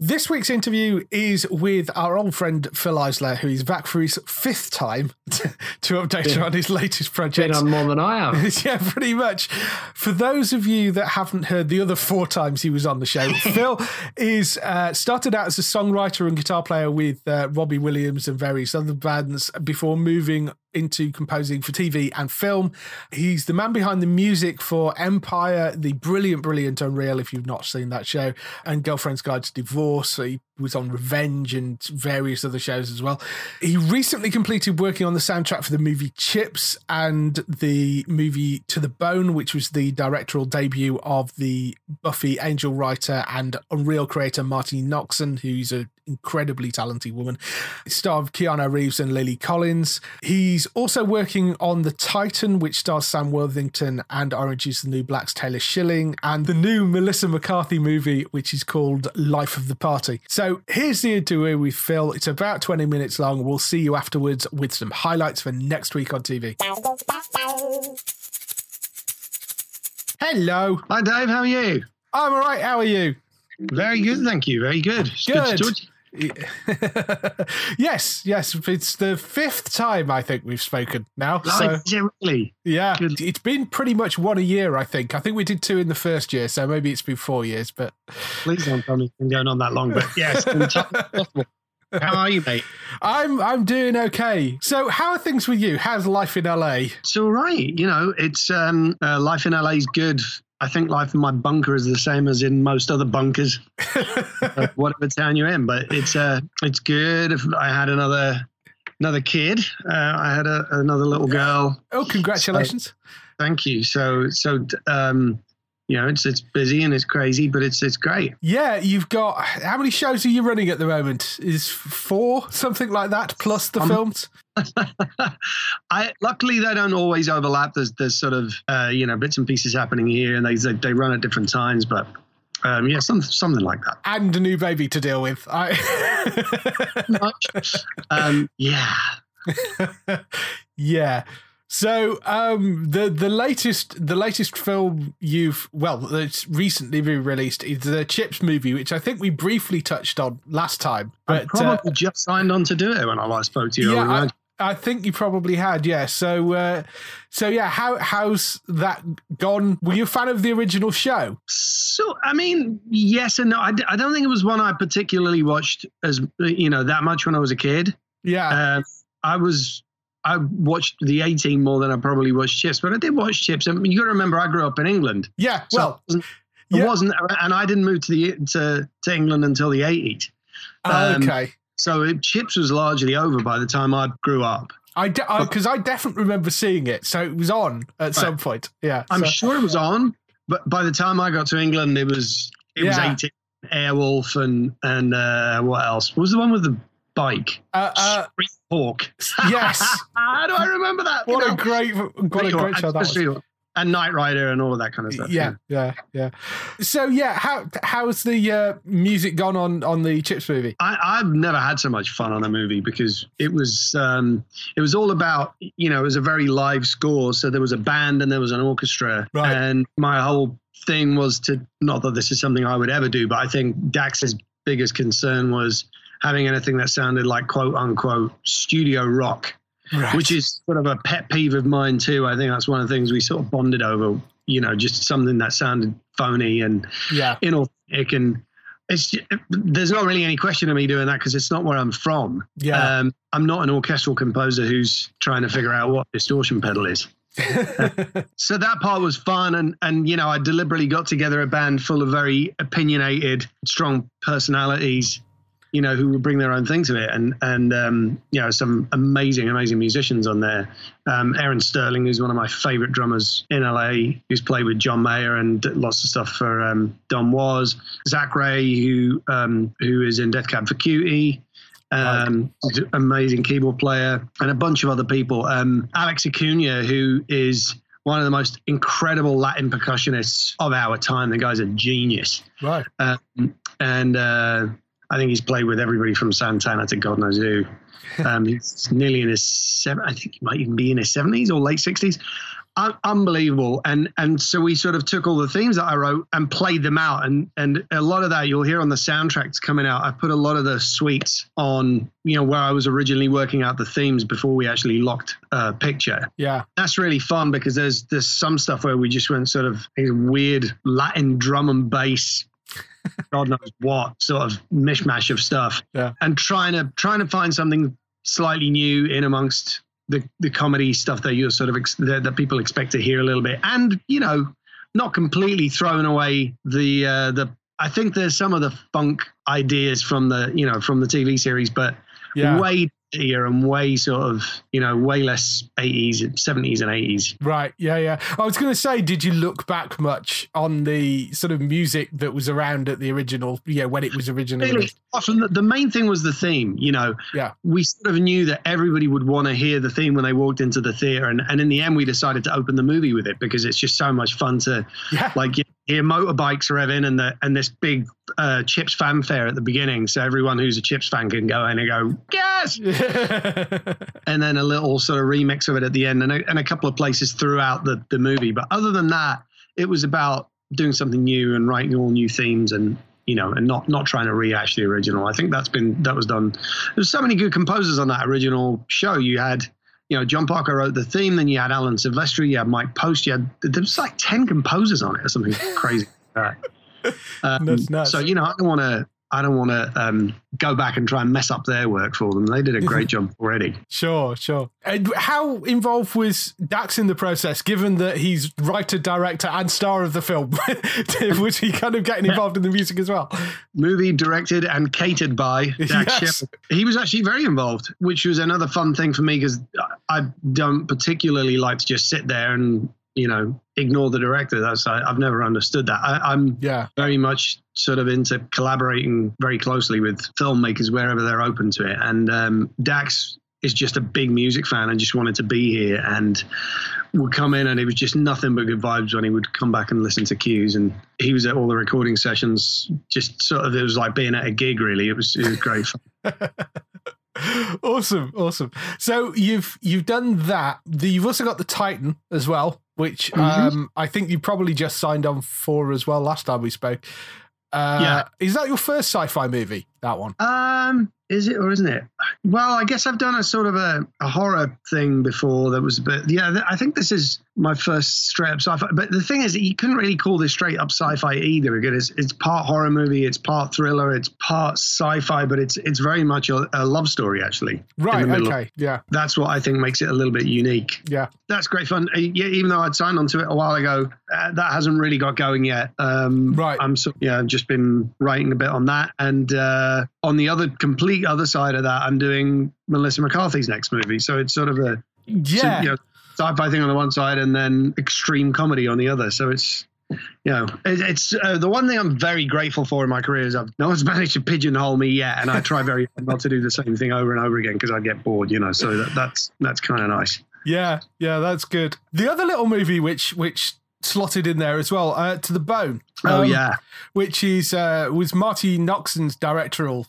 This week's interview is with our old friend Fil Eisler, who is back for his fifth time to, to update on his latest project. Been on more than I have. yeah, pretty much. For those of you that haven't heard the other four times he was on the show, Fil is uh, started out as a songwriter and guitar player with uh, Robbie Williams and various other bands before moving into composing for TV and film. He's the man behind the music for Empire, the brilliant, brilliant Unreal, if you've not seen that show, and Girlfriend's Guide to Divorce. He was on Revenge and various other shows as well. He recently completed working on the soundtrack for the movie Chips and the movie To the Bone, which was the directorial debut of the Buffy angel writer and Unreal creator Marti Noxon, who's an incredibly talented woman. Star of Keanu Reeves and Lily Collins. He's also working on The Titan, which stars Sam Worthington and Orange is the New Black's Taylor Schilling, and the new Melissa McCarthy movie, which is called Life of the Party. So here's the interview with Fil. It's about 20 minutes long. We'll see you afterwards with some highlights for next week on TV. Hello. Hi, Dave. How are you? I'm all right. How are you? Very good, thank you. Very good. It's Good. to talk to you. yes, yes. It's the fifth time I think we've spoken now. So Like, really? yeah, Good. it's been pretty much one a year. I think. I think we did two in the first year, so maybe it's been four years. But Please don't tell me it's been going on that long. But yes. How are you, mate? I'm I'm doing okay. So how are things with you? How's life in LA? It's all right. You know, it's um, uh, life in LA is good. I think life in my bunker is the same as in most other bunkers, uh, whatever town you're in. But it's uh, it's good. If I had another another kid, uh, I had a, another little girl. Oh, congratulations! Thank you. So so um, you know, it's it's busy and it's crazy, but it's it's great. Yeah, you've got how many shows are you running at the moment? Is four something like that plus the Um, films? I luckily they don't always overlap. There's there's sort of uh, you know bits and pieces happening here, and they they, they run at different times. But um, yeah, some, something like that. And a new baby to deal with. I Um, yeah, yeah. So um, the the latest the latest film you've well that's recently been released is the Chips movie, which I think we briefly touched on last time. I But uh, probably just signed on to do it when I last spoke to you. Yeah, I, I think you probably had. Yeah. So uh, so yeah, how how's that gone? Were you a fan of the original show? So, I mean, yes and no. I, I don't think it was one I particularly watched as you know that much when I was a kid. Yeah. Um, I was I watched the A-Team more than I probably watched Chips, but I did watch Chips. I mean, you got to remember, I grew up in England. yeah. So Well. it wasn't, yeah. wasn't, and I didn't move to the to, to England until the 80s. um, okay. So it, Chips was largely over by the time I grew up. I because I, definitely remember seeing it, so it was on at some point. Yeah, I'm so- sure it was on, but by the time I got to England, it was it was Yeah. A-Team. Airwolf and and uh, what else? What was the one with the bike? Uh, uh, Street Hawk. yes, How do I remember that? what You a great, what a great show that was. And Knight Rider and all of that kind of stuff. Yeah, yeah, yeah. So yeah, how how's the uh, music gone on on the Chips movie? I, I've never had so much fun on a movie because it was um, it was all about you know it was a very live score so there was a band and there was an orchestra Right. and my whole thing was to not that this is something I would ever do but I think Dax's biggest concern was having anything that sounded like quote unquote studio rock Right. which is sort of a pet peeve of mine too I think that's one of the things we sort of bonded over you know just something that sounded phony and yeah, inauthentic and it's there's not really any question of me doing that because it's not where I'm from. yeah, Um, I'm not an orchestral composer who's trying to figure out what distortion pedal is. So that part was fun, and and you know I deliberately got together a band full of very opinionated, strong personalities, you know, who would bring their own thing to it, and and um, you know some amazing, amazing musicians on there. Um, Aaron Sterling, who's one of my favorite drummers in LA, who's played with John Mayer and lots of stuff for um, Don Was. Zac Rae, who um, who is in Death Cab for Cutie. Um, amazing keyboard player, and a bunch of other people. Um, Alex Acuna, who is one of the most incredible Latin percussionists of our time. The guy's a genius. right. Um, and uh, I think he's played with everybody from Santana to God knows who. Um, he's nearly in his seven. I think he might even be in his seventies or late sixties. Un- unbelievable. And and so we sort of took all the themes that I wrote and played them out. And and a lot of that you'll hear on the soundtracks coming out. I put a lot of the suites on, you know, where I was originally working out the themes before we actually locked uh, picture Yeah, that's really fun because there's there's some stuff where we just went sort of a weird Latin drum and bass, God knows what sort of mishmash of stuff, Yeah. and trying to trying to find something slightly new in amongst the the comedy stuff that you sort of ex- that, that people expect to hear a little bit, and you know, not completely throwing away the uh, the. I think there's some of the funk ideas from the you know from the TV series, but Yeah. way dirtier and way sort of you know way less 80s, 70s and 80s. Right. Yeah. Yeah. I was going to say, did you look back much on the sort of music that was around at the original? Yeah, when it was originally. Often the, the main thing was the theme. You know, Yeah. we sort of knew that everybody would want to hear the theme when they walked into the theater, and, and in the end, we decided to open the movie with it because it's just so much fun to Yeah. like you hear motorbikes revving and the and this big uh, Chips fanfare at the beginning, so everyone who's a Chips fan can go in and go yes, and then a little sort of remix of it at the end, and a, and a couple of places throughout the the movie. But other than that, it was about doing something new and writing all new themes and you know and not not trying to rehash the original. I think that's been that was done. There's so many good composers on that original show. You had. You know, John Parker wrote the theme. Then you had Alan Silvestri. You had Mike Post. You had there was like ten composers on it or something crazy. like that. Um, That's nuts. So you know, I don't want to. I don't want to um, go back and try and mess up their work for them. They did a great job already. Sure, sure. And how involved was Dax in the process, given that he's writer, director, and star of the film? was he kind of getting involved in the music as well? movie directed and catered by Dax Yes. Shepard. He was actually very involved, which was another fun thing for me because I don't particularly like to just sit there and you know ignore the director. That's I, I've never understood that. I, I'm Yeah, very much sort of into collaborating very closely with filmmakers wherever they're open to it. And um, Dax is just a big music fan and just wanted to be here and would come in and it was just nothing but good vibes when he would come back and listen to cues and he was at all the recording sessions just sort of it was like being at a gig really it was it was great fun. awesome, awesome. So you've you've done that. You've also got the Titan as well, which um, I think you probably just signed on for as well last time we spoke. Uh, Yeah. Is that your first sci-fi movie? That one? um is it or isn't it well i guess i've done a sort of a, a horror thing before that was a bit yeah th- i think this is my first straight up sci-fi but the thing is you couldn't really call this straight up sci-fi either because it's, it's part horror movie it's part thriller it's part sci-fi but it's it's very much a, a love story actually Right. Okay. Yeah. that's what i think makes it a little bit unique Yeah. that's great fun Uh, yeah, even though i'd signed onto it a while ago uh, that hasn't really got going yet um Right. i'm so yeah i've just been writing a bit on that and uh on the other complete other side of that i'm doing melissa mccarthy's next movie. So it's sort of a Yeah. you know, sci-fi thing on the one side and then extreme comedy on the other. So it's you know it, it's uh, the one thing i'm very grateful for in my career is i've no one's managed to pigeonhole me yet. And i try very hard not to do the same thing over and over again because i get bored you know. So that, that's that's kind of nice. Yeah, yeah, that's good. The other little movie which which slotted in there as well, uh, to the bone. oh Um, yeah which is uh, was Marti Noxon's directorial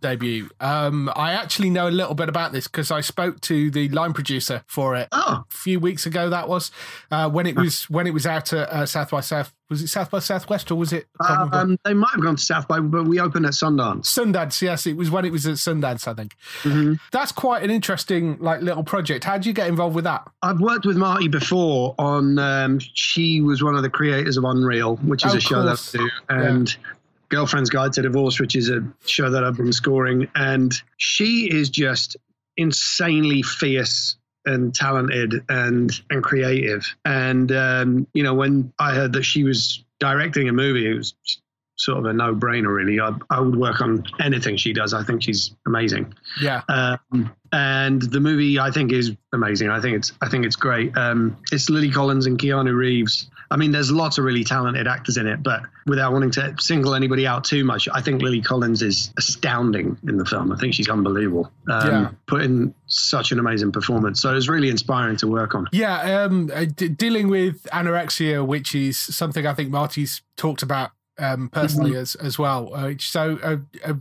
debut. Um, I actually know a little bit about this because I spoke to the line producer for it oh a few weeks ago. That was uh, when it was when it was out at uh, South by South. Was it South by Southwest or was it I um, they might have gone to south by but we opened at sundance Sundance? Yes, it was when it was at Sundance. I think Mm-hmm. that's quite an interesting like little project. How did you get involved with that? I've worked with Marti before on. Um, she was one of the creators of Unreal, which is Oh, a show that. I do, and Girlfriend's Guide to Divorce, which is a show that I've been scoring. And she is just insanely fierce and talented and and creative. And um, you know, when I heard that she was directing a movie, it was sort of a no-brainer. Really, I, I would work on anything she does. I think she's amazing. Yeah, Um, and the movie I think is amazing. I think it's I think it's great. Um, it's Lily Collins and Keanu Reeves. I mean, there's lots of really talented actors in it, but without wanting to single anybody out too much, I think Lily Collins is astounding in the film. I think she's unbelievable. Um, Yeah. Put in such an amazing performance. So it was really inspiring to work on. Yeah, um, d- dealing with anorexia, which is something I think Marti's talked about um, personally as as well. Uh, so a, a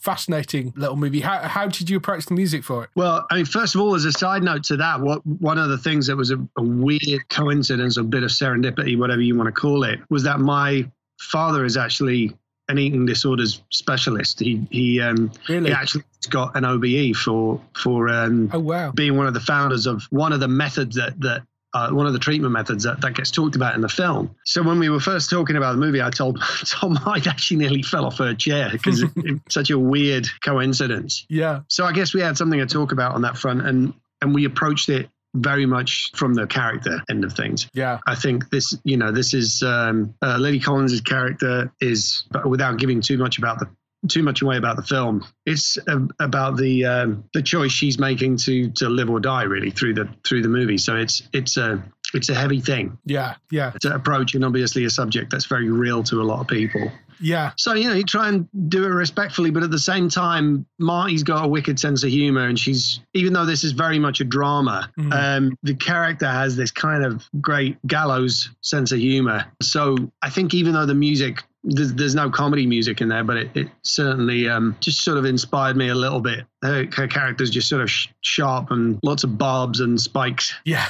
fascinating little movie. How how did you approach the music for it? Well, I mean, first of all, as a side note to that, what one of the things that was a, a weird coincidence, a bit of serendipity, whatever you want to call it, was that my father is actually an eating disorders specialist. He he um Really? he actually got an OBE for for um Oh wow! being one of the founders of one of the methods that that uh, one of the treatment methods that, that gets talked about in the film. So when we were first talking about the movie, I told told Mike actually nearly fell off her chair because it's such a weird coincidence. Yeah, So I guess we had something to talk about on that front. And and we approached it very much from the character end of things. Yeah. I think this, you know, this is um, uh, Lily Collins' character is, but without giving too much about the too much away about the film. It's about the um, the choice she's making to to live or die, really, through the through the movie. So it's it's a it's a heavy thing Yeah. Yeah. to approach, and obviously a subject that's very real to a lot of people. Yeah. So you know, you try and do it respectfully, but at the same time, Marti's got a wicked sense of humor, and she's even though this is very much a drama, Mhm. um, the character has this kind of great gallows sense of humor. So I think even though the music. There's, there's no comedy music in there, but it, it certainly um, just sort of inspired me a little bit. Her, her character's just sort of sh- sharp and lots of barbs and spikes. Yeah,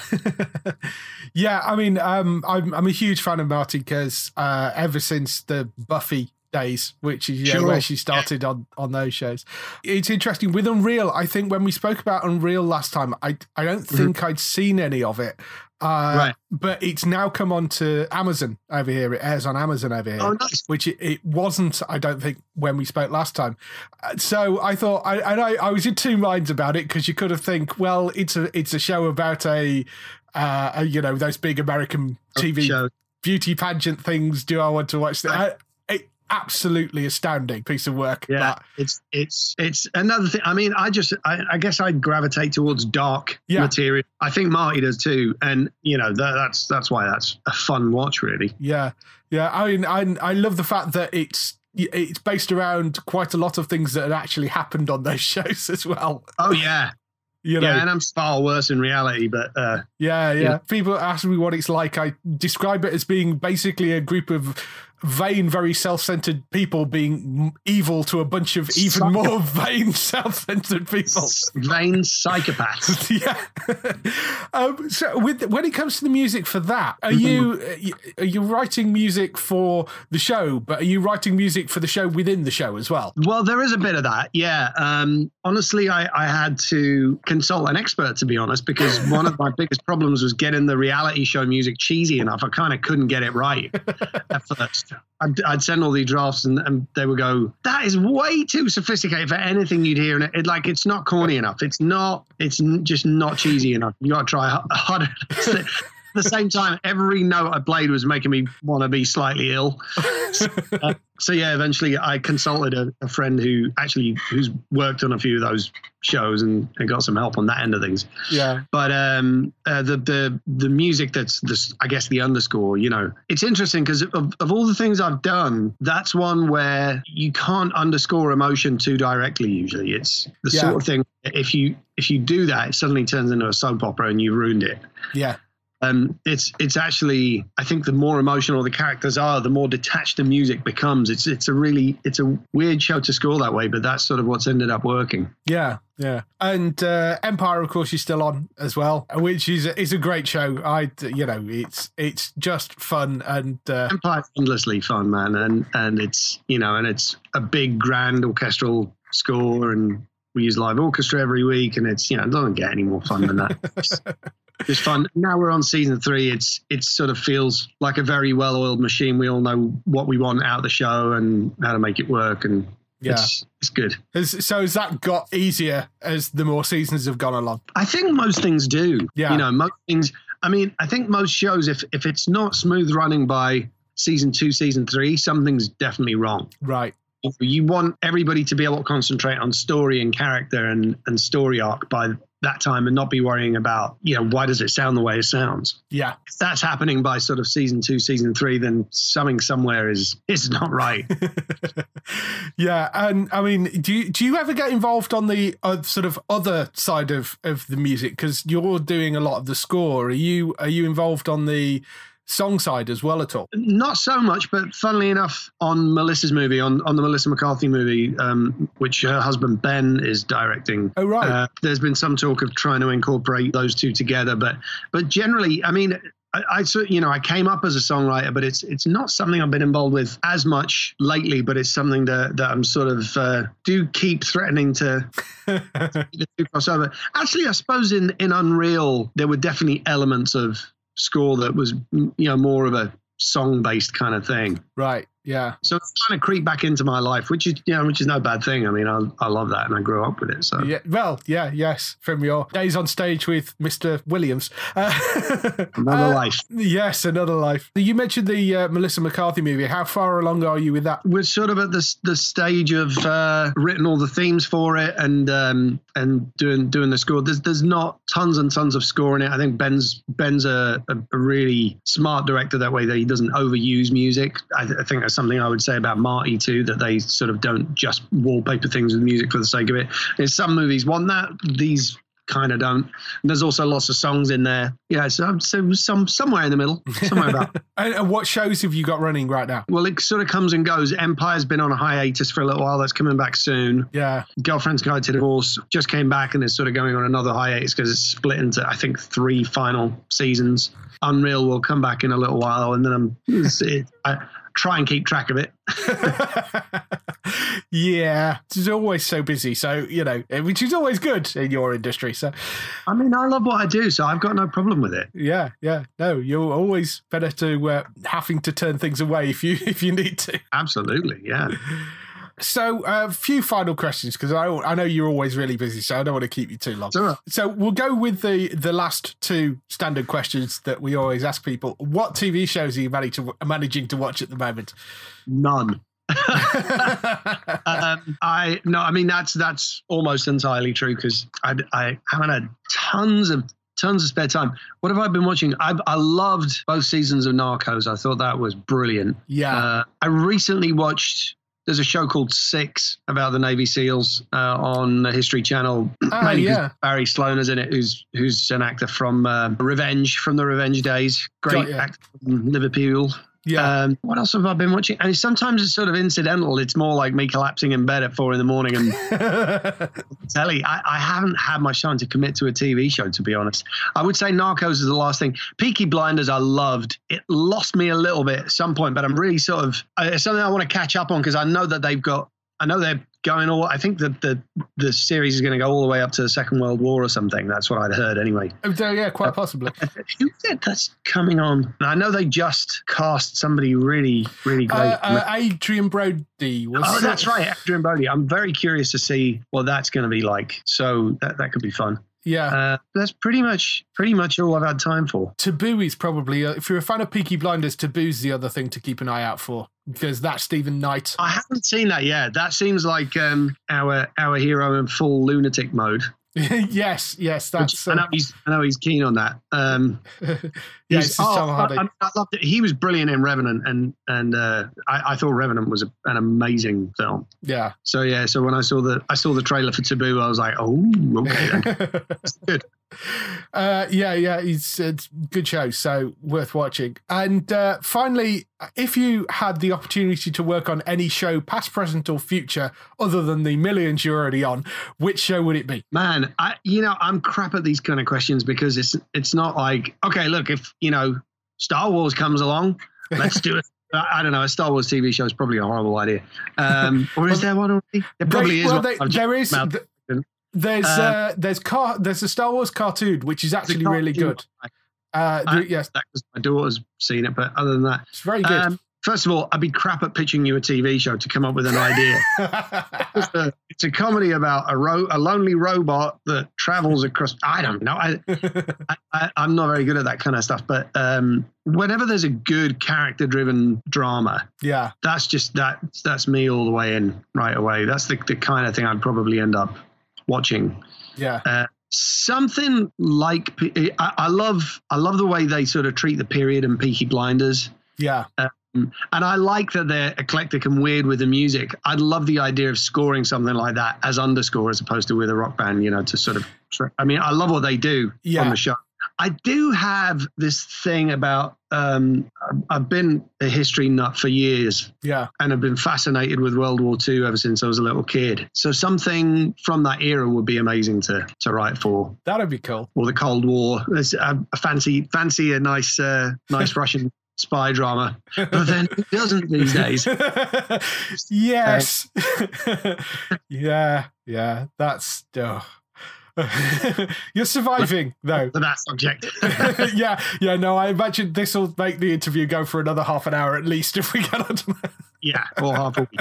yeah. I mean, um, I'm I'm a huge fan of Marti because uh, ever since the Buffy days, which is yeah, Sure. where she started on on those shows, it's interesting with Unreal. I think when we spoke about Unreal last time, I I don't think I'd seen any of it. Uh, Right. But it's now come on to Amazon over here. It airs on Amazon over here. Oh, nice. Which it, it wasn't, I don't think, when we spoke last time. Uh, So I thought, I, and I, I was in two minds about it because you could have think, well, it's a it's a show about a, uh, a, you know, those big American TV Show. beauty pageant things. Do I want to watch that? Absolutely astounding piece of work. Yeah, but- it's it's it's another thing. I mean, I just I, I guess I gravitate towards dark Yeah. material. I think Marti does too, and you know that, that's that's why that's a fun watch, really. Yeah, yeah. I mean, I I love the fact that it's it's based around quite a lot of things that had actually happened on those shows as well. Oh yeah, You know, yeah, and I'm far worse in reality, but uh, yeah, yeah. Yeah. People ask me what it's like. I describe it as being basically a group of vain, very self-centered people being evil to a bunch of even Psycho- more vain, self-centered people. vain psychopaths. yeah. um, so, with when it comes to the music for that, are you are you writing music for the show? But are you writing music for the show within the show as well? Well, there is a bit of that, yeah. Um, honestly, I, I had to consult an expert to be honest, because one of my biggest problems was getting the reality show music cheesy enough. I kind of couldn't get it right at first. I'd, I'd send all these drafts, and, and they would go, "That is way too sophisticated for anything you'd hear." And it, it like it's not corny enough. It's not. It's just not cheesy enough. You got to try harder. At the same time, every note I played was making me want to be slightly ill. Uh, so yeah, eventually I consulted a, a friend who actually who's worked on a few of those shows and, and got some help on that end of things. Yeah, But um, uh, the the the music that's the I guess the underscore. You know, it's interesting because of, of all the things I've done, that's one where you can't underscore emotion too directly. Usually, it's the Yeah. sort of thing if you if you do that, it suddenly turns into a soap opera and you ruined it yeah, um, it's it's actually I think the more emotional the characters are, the more detached the music becomes. It's it's a really it's a weird show to score that way, but that's sort of what's ended up working. yeah, yeah. And uh, Empire, of course, is still on as well, which is is a great show. I, you know, it's it's just fun and uh, Empire's endlessly fun, man, and and it's you know, and it's a big grand orchestral score, and we use live orchestra every week, and it's you know, it doesn't get any more fun than that. It's fun. Now we're on season three. It's it sort of feels like a very well-oiled machine. We all know what we want out of the show and how to make it work, and Yeah. it's it's good. So has that got easier as the more seasons have gone along? I think most things do. Yeah. You know, most things. I mean, I think most shows, if if it's not smooth running by season two, season three, something's definitely wrong. Right. You want everybody to be able to concentrate on story and character and and story arc by that time, and not be worrying about you know why does it sound the way it sounds. Yeah. If that's happening by sort of season two, season three, then something somewhere is is not right. yeah, and I mean, do you do you ever get involved on the uh, sort of other side of of the music because you're doing a lot of the score? Are you are you involved on the song side as well at all? Not so much, but funnily enough, on Melissa's movie, on, on the Melissa McCarthy movie, um, which her husband Ben is directing. Oh, right. Uh, there's been some talk of trying to incorporate those two together, but but generally, I mean. I, I sort- you know I came up as a songwriter, but it's it's not something I've been involved with as much lately. But it's something that that I'm sort of uh, do keep threatening to two crossover. Actually, I suppose in in Unreal there were definitely elements of score that was you know more of a song based kind of thing. Right. Yeah. So it's kind of creep back into my life, which is you know, which is no bad thing. I mean, I, I love that, and I grew up with it. So Yeah. Well, yeah, yes, from your days on stage with Mr. Williams. Uh, another uh, life. Yes, another life. You mentioned the uh, Melissa McCarthy movie. How far along are you with that? We're sort of at the the stage of uh, written all the themes for it and um, and doing doing the score. There's there's not tons and tons of score in it. I think Ben's Ben's a, a, a really smart director that way that he doesn't overuse music. I, th- I think that's something I would say about Marti too that they sort of don't just wallpaper things with music for the sake of it. And some movies want that. These kind of don't. And there's also lots of songs in there. Yeah, so, so some somewhere in the middle, somewhere about. And, and what shows have you got running right now? Well, it sort of comes and goes. Empire's been on a hiatus for a little while. That's coming back soon. Yeah. Girlfriend's Guide to Divorce just came back and is sort of going on another hiatus because it's split into, I think, three final seasons. Unreal will come back in a little while, and then I'm it, I try and keep track of it. yeah. It's always so busy. So, you know, which is always good in your industry. So, I mean, I love what I do, so I've got no problem with it. yeah, yeah. No, you're always better to uh, having to turn things away if you if you need to. Absolutely, yeah. So, a few final questions because I, I know you're always really busy, so I don't want to keep you too long. Right. So, we'll go with the the last two standard questions that we always ask people. What TV shows are you managing to, managing to watch at the moment? None. um, I no, I mean that's that's almost entirely true because I I haven't had tons of tons of spare time. What have I been watching? I I loved both seasons of Narcos. I thought that was brilliant. Yeah. Uh, I recently watched. There's a show called Six about the Navy SEALs uh, on the History Channel. Ah, yeah. Barry Sloane's in it, who's who's an actor from uh, Revenge, from the Revenge days. Great Got ya. actor from Liverpool. Yeah. Um, what else have I been watching? And sometimes it's sort of incidental. It's more like me collapsing in bed at four in the morning and telly. I, I haven't had much time to commit to a TV show, to be honest. I would say Narcos is the last thing. Peaky Blinders, I loved. It lost me a little bit at some point, but I'm really sort of uh, it's something I want to catch up on because I know that they've got. I know they're going all. I think that the the series is going to go all the way up to the Second World War or something. That's what I'd heard anyway. Oh, yeah, quite possibly. Who said that's coming on? And I know they just cast somebody really, really great. Uh, uh, Adrien Brody was. Oh, that's right, Adrien Brody. I'm very curious to see what that's going to be like. So that, that could be fun. Yeah. Uh, that's pretty much pretty much all I've had time for. Taboo is probably, uh, if you're a fan of Peaky Blinders, Taboo's the other thing to keep an eye out for because that's Steven Knight. I haven't seen that yet. That seems like um, our our hero in full lunatic mode. yes, yes, Which that's. I know Uh, he's I know he's keen on that. Um, yeah, it's oh, Tom Hardy. I, I loved it. He was brilliant in Revenant, and and uh, I, I thought Revenant was a, an amazing film. yeah. So yeah, so when I saw the I saw the trailer for Taboo, I was like, oh, okay, good. Uh, yeah, yeah, it's, it's good show, so worth watching. And uh, finally, if you had the opportunity to work on any show, past, present, or future, other than the millions you're already on, which show would it be? Man, I you know I'm crap at these kind of questions because it's it's not like okay, look if you know Star Wars comes along, let's do it. I don't know. A Star Wars TV show is probably a horrible idea. Um, or is there one already? There probably They- is. Well, they- there is. th- There's Uh, uh, there's car there's a Star Wars cartoon which is actually really good. Uh, I- th- yes, that my daughter's seen it, but other than that, it's very good. um, first of all, I'd be crap at pitching you a TV show to come up with an idea. it's, a, it's a comedy about a ro- a lonely robot that travels across. I don't know. I, I, I'm not very good at that kind of stuff. But um, whenever there's a good character-driven drama, yeah, that's just that. That's me all the way in right away. That's the the kind of thing I'd probably end up watching. yeah, Uh, something like I, I love I love the way they sort of treat the period and Peaky Blinders. yeah, And I like that they're eclectic and weird with the music. I'd love the idea of scoring something like that as underscore as opposed to with a rock band, you know, to sort of. I mean, I love what they do Yeah. on the show. I do have this thing about. Um, I've been a history nut for years, yeah. and I've been fascinated with World War II ever since I was a little kid. So something from that era would be amazing to to write for, That'd be cool. or the Cold War. There's a, fancy fancy a nice uh, nice Russian spy drama, but then who doesn't these days? yes. yeah, yeah. That's. Oh. You're surviving, though. For that subject. yeah, yeah. No, I imagine this will make the interview go for another half an hour at least if we get on to that. Yeah, or half a week.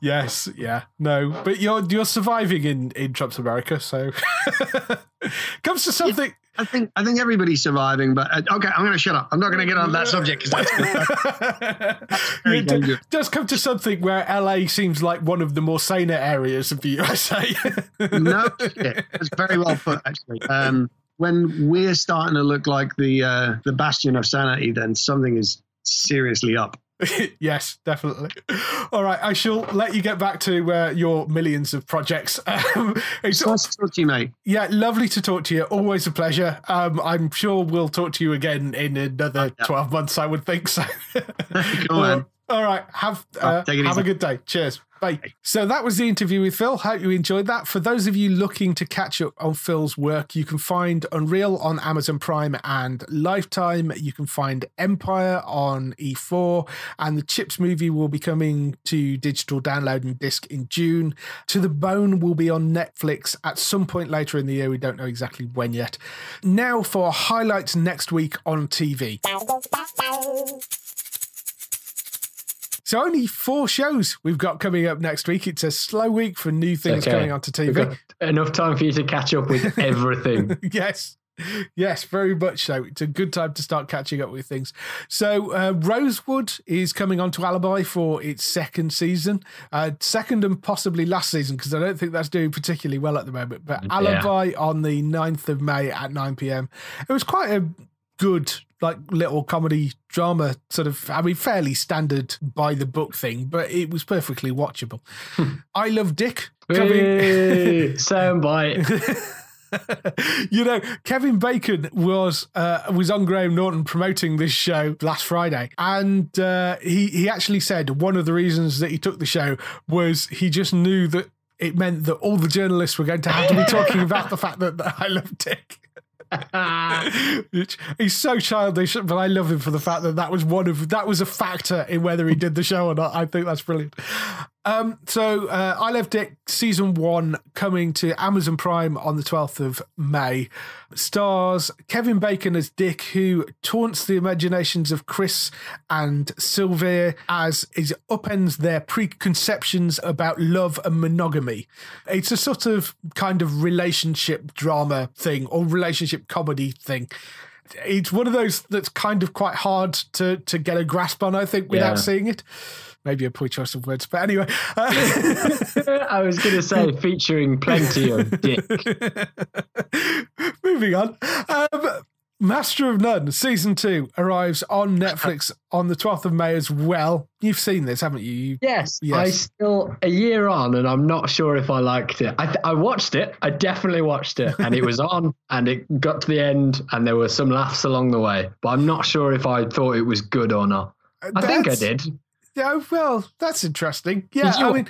Yes, yeah, no, but you're you're surviving in in Trump's America, so comes to something. I think I think everybody's surviving, but uh, okay, I'm going to shut up. I'm not going to get on that subject because that's very it dangerous. does come to something where LA seems like one of the more saner areas of the USA. no shit. That's very well put, actually. Um, when we're starting to look like the uh, the bastion of sanity, then something is seriously up. yes, definitely. All right, I shall let you get back to uh, your millions of projects. Um, it's, Nice to talk to you, mate. yeah, lovely to talk to you. Always a pleasure. Um, I'm sure we'll talk to you again in another yeah. 12 months, I would think so. Cool, man. All right, have uh, take it have a good day. Cheers. Bye. So that was the interview with Fil. Hope you enjoyed that. For those of you looking to catch up on Fil's work, you can find Unreal on Amazon Prime and Lifetime. You can find Empire on E4, and the Chips movie will be coming to digital download and disc in June. To the Bone will be on Netflix at some point later in the year. We don't know exactly when yet. Now for highlights next week on TV. So only four shows we've got coming up next week. It's a slow week for new things Okay. coming onto TV. enough time for you to catch up with everything. yes. Yes, very much so. It's a good time to start catching up with things. So, uh, Rosewood is coming on to Alibi for its second season, uh, second and possibly last season, because I don't think that's doing particularly well at the moment. But Alibi on the 9th of May at 9 p.m. It was quite a good, like, little comedy drama, sort of, I mean, fairly standard by the book thing, but it was perfectly watchable. I Love Dick. Hey, soundbite. you know, Kevin Bacon was uh, was on Graham Norton promoting this show last Friday, and uh, he he actually said one of the reasons that he took the show was he just knew that it meant that all the journalists were going to have to be talking about the fact that, that I love Dick. He's so childish, but I love him for the fact that that was one of that was a factor in whether he did the show or not. I think that's brilliant. Um, so uh, I Love Dick season one coming to Amazon Prime on the 12th of May. Stars Kevin Bacon as Dick, who taunts the imaginations of Chris and Sylvia as he upends their preconceptions about love and monogamy. It's a sort of kind of relationship drama thing or relationship comedy thing. It's one of those that's kind of quite hard to to get a grasp on, I think, without Yeah. seeing it. Maybe a poor choice of words, but anyway. uh, I was going to say featuring plenty of dick. Moving on. Um, Master of None season two arrives on Netflix on the 12th of May as well. You've seen this, haven't you? you Yes, Yes. I still a year on, and I'm not sure if I liked it. I th- I watched it. I definitely watched it, and it was on, and it got to the end, and there were some laughs along the way. But I'm not sure if I thought it was good or not. I think I did. Yeah, well, that's interesting. Yeah, I mean.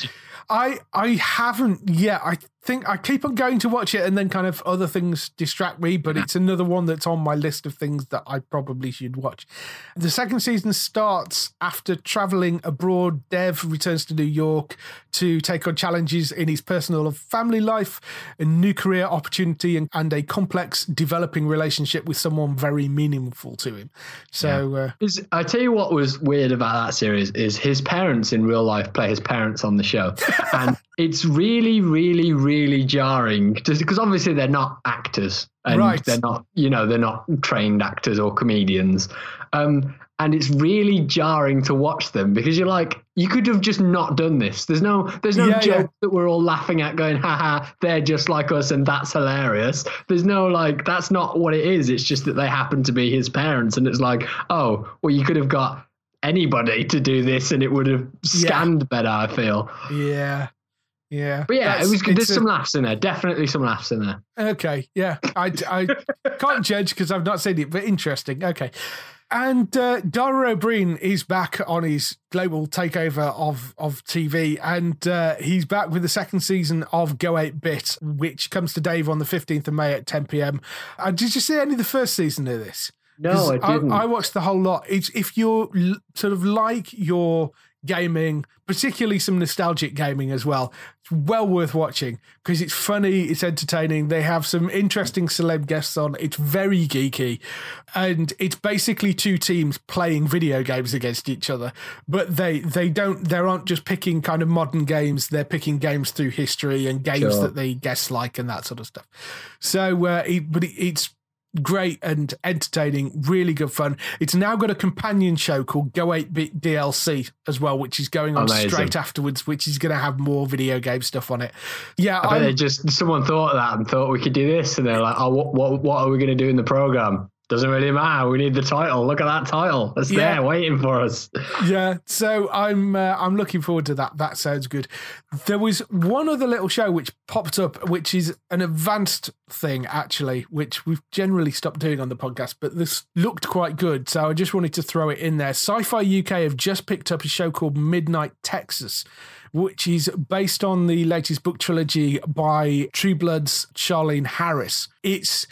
I I haven't yet. I think I keep on going to watch it, and then kind of other things distract me. But it's another one that's on my list of things that I probably should watch. The second season starts after traveling abroad. Dev returns to New York to take on challenges in his personal and family life, a new career opportunity, and, and a complex developing relationship with someone very meaningful to him. So. Uh, I tell you what was weird about that series is his parents in real life play his parents on the show, and it's really, really, really jarring because obviously they're not actors and Right. they're not, you know, they're not trained actors or comedians, um, and it's really jarring to watch them because you're like, you could have just not done this. There's no, there's no Yeah, joke yeah. that we're all laughing at, going, haha, they're just like us, and that's hilarious. There's no like, that's not what it is. It's just that they happen to be his parents, and it's like, oh, well, you could have got anybody to do this, and it would have scanned better. I feel, yeah. Yeah. but yeah, it was. There's a- some laughs in there. Definitely some laughs in there. Okay, yeah, I, I can't judge because I've not seen it, but interesting. Okay, and uh, Dara Ó Briain is back on his global takeover of of TV, and uh, he's back with the second season of Go Eight Bit, which comes to Dave on the fifteenth of May at ten pm. Uh, did you see any of the first season of this? No, I didn't. I, watched the whole lot. It's if you're l- sort of like your gaming, particularly some nostalgic gaming as well. It's well worth watching because it's funny, it's entertaining. They have some interesting celeb guests on. It's very geeky, and it's basically two teams playing video games against each other. But they they don't they aren't just picking kind of modern games. They're picking games through history and games Sure. that they guests like and that sort of stuff. So, uh, it, but it, it's great and entertaining, really good fun. It's now got a companion show called Go 8 Bit DLC as well, which is going on Amazing. straight afterwards, which is going to have more video game stuff on it. Yeah, I bet they just someone thought of that and thought we could do this, and they're like, "Oh, what what, what are we going to do in the program? Doesn't really matter. We need the title. Look at that title. It's Yeah. there waiting for us." yeah. So I'm uh, I'm looking forward to that. That sounds good. There was one other little show which popped up, which is an advanced thing actually, which we've generally stopped doing on the podcast, but this looked quite good, so I just wanted to throw it in there. Syfy UK have just picked up a show called Midnight Texas. Which is based on the latest book trilogy by True Blood's Charlaine Harris. It's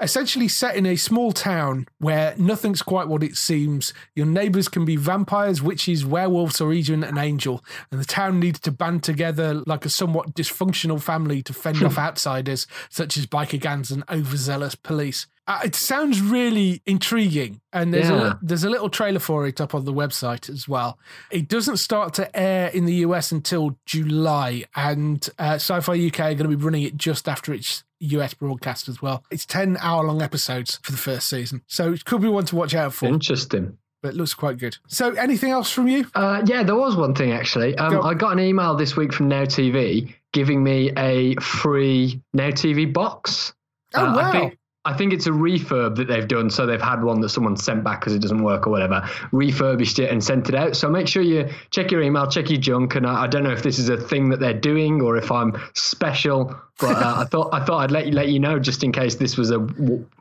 essentially set in a small town where nothing's quite what it seems. Your neighbors can be vampires, witches, werewolves, or even an angel. And the town needs to band together like a somewhat dysfunctional family to fend hmm. off outsiders, such as biker gangs and overzealous police. Uh, it sounds really intriguing, and there's Yeah. a there's a little trailer for it up on the website as well. It doesn't start to air in the US until July, and uh, Syfy UK are going to be running it just after its US broadcast as well. It's ten hour long episodes for the first season, so it could be one to watch out for. Interesting. But it looks quite good. So, anything else from you? Uh, yeah, there was one thing actually. Um, Go. I got an email this week from Now TV giving me a free Now TV box. Oh Uh, wow! I think I think it's a refurb that they've done. So they've had one that someone sent back because it doesn't work or whatever, refurbished it and sent it out. So make sure you check your email, check your junk. And I, I don't know if this is a thing that they're doing or if I'm special, but uh, I thought I thought I'd let you let you know just in case this was a,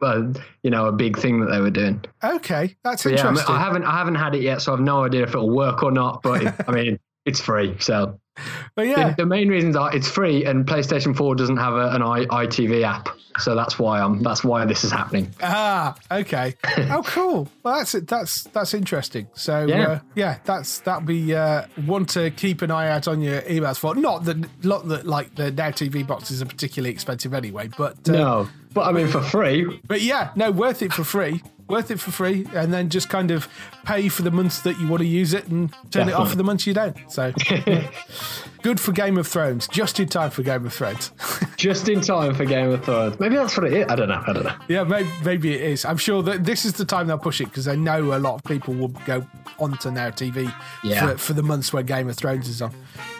a you know a big thing that they were doing. okay, that's But yeah, I, mean, interesting. I haven't I haven't had it yet, so I've no idea if it'll work or not. But it, I mean, it's free, so but yeah, the, the main reasons are it's free and PlayStation 4 doesn't have a, an I, ITV app, so that's why I'm that's why this is happening. Ah, okay. oh, cool. Well, that's it. That's that's interesting. So yeah, Yeah. uh, yeah that's that'll be uh, one to keep an eye out on your emails for. Not that not that like the Now TV boxes are particularly expensive anyway, but uh, No, but I mean for free. but yeah, no, worth it for free. Worth it for free, and then just kind of pay for the months that you want to use it, and turn it off for the months you don't. So good for Game of Thrones. Just in time for Game of Thrones. Just in time for Game of Thrones. Maybe that's what it is. I don't know. I don't know. Yeah, maybe, maybe it is. I'm sure that this is the time they'll push it because I know a lot of people will go onto Now TV Yeah. for, for the months where Game of Thrones is on.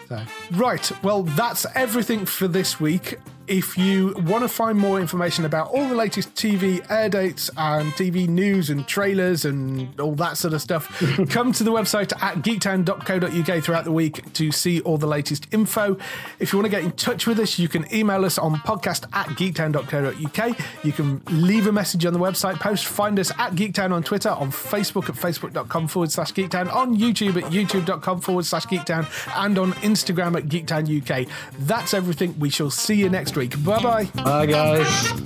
So, right, well, that's everything for this week. If you want to find more information about all the latest TV air dates and TV news and trailers and all that sort of stuff, come to the website at geektown.co.uk throughout the week to see all the latest info. If you want to get in touch with us, you can email us on podcast at geektown.co.uk. You can leave a message on the website post. Find us at Geektown on Twitter, on Facebook at facebook.com forward slash geektown, on YouTube at youtube.com forward slash geektown, and on Instagram at geektown UK. That's everything. We shall see you next week. Bye bye. Bye, guys.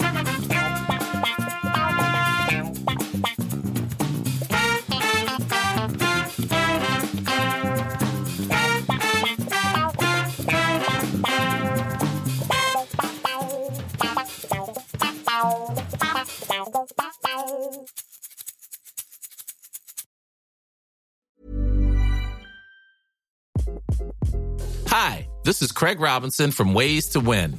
Hi, this is Craig Robinson from Ways to Win,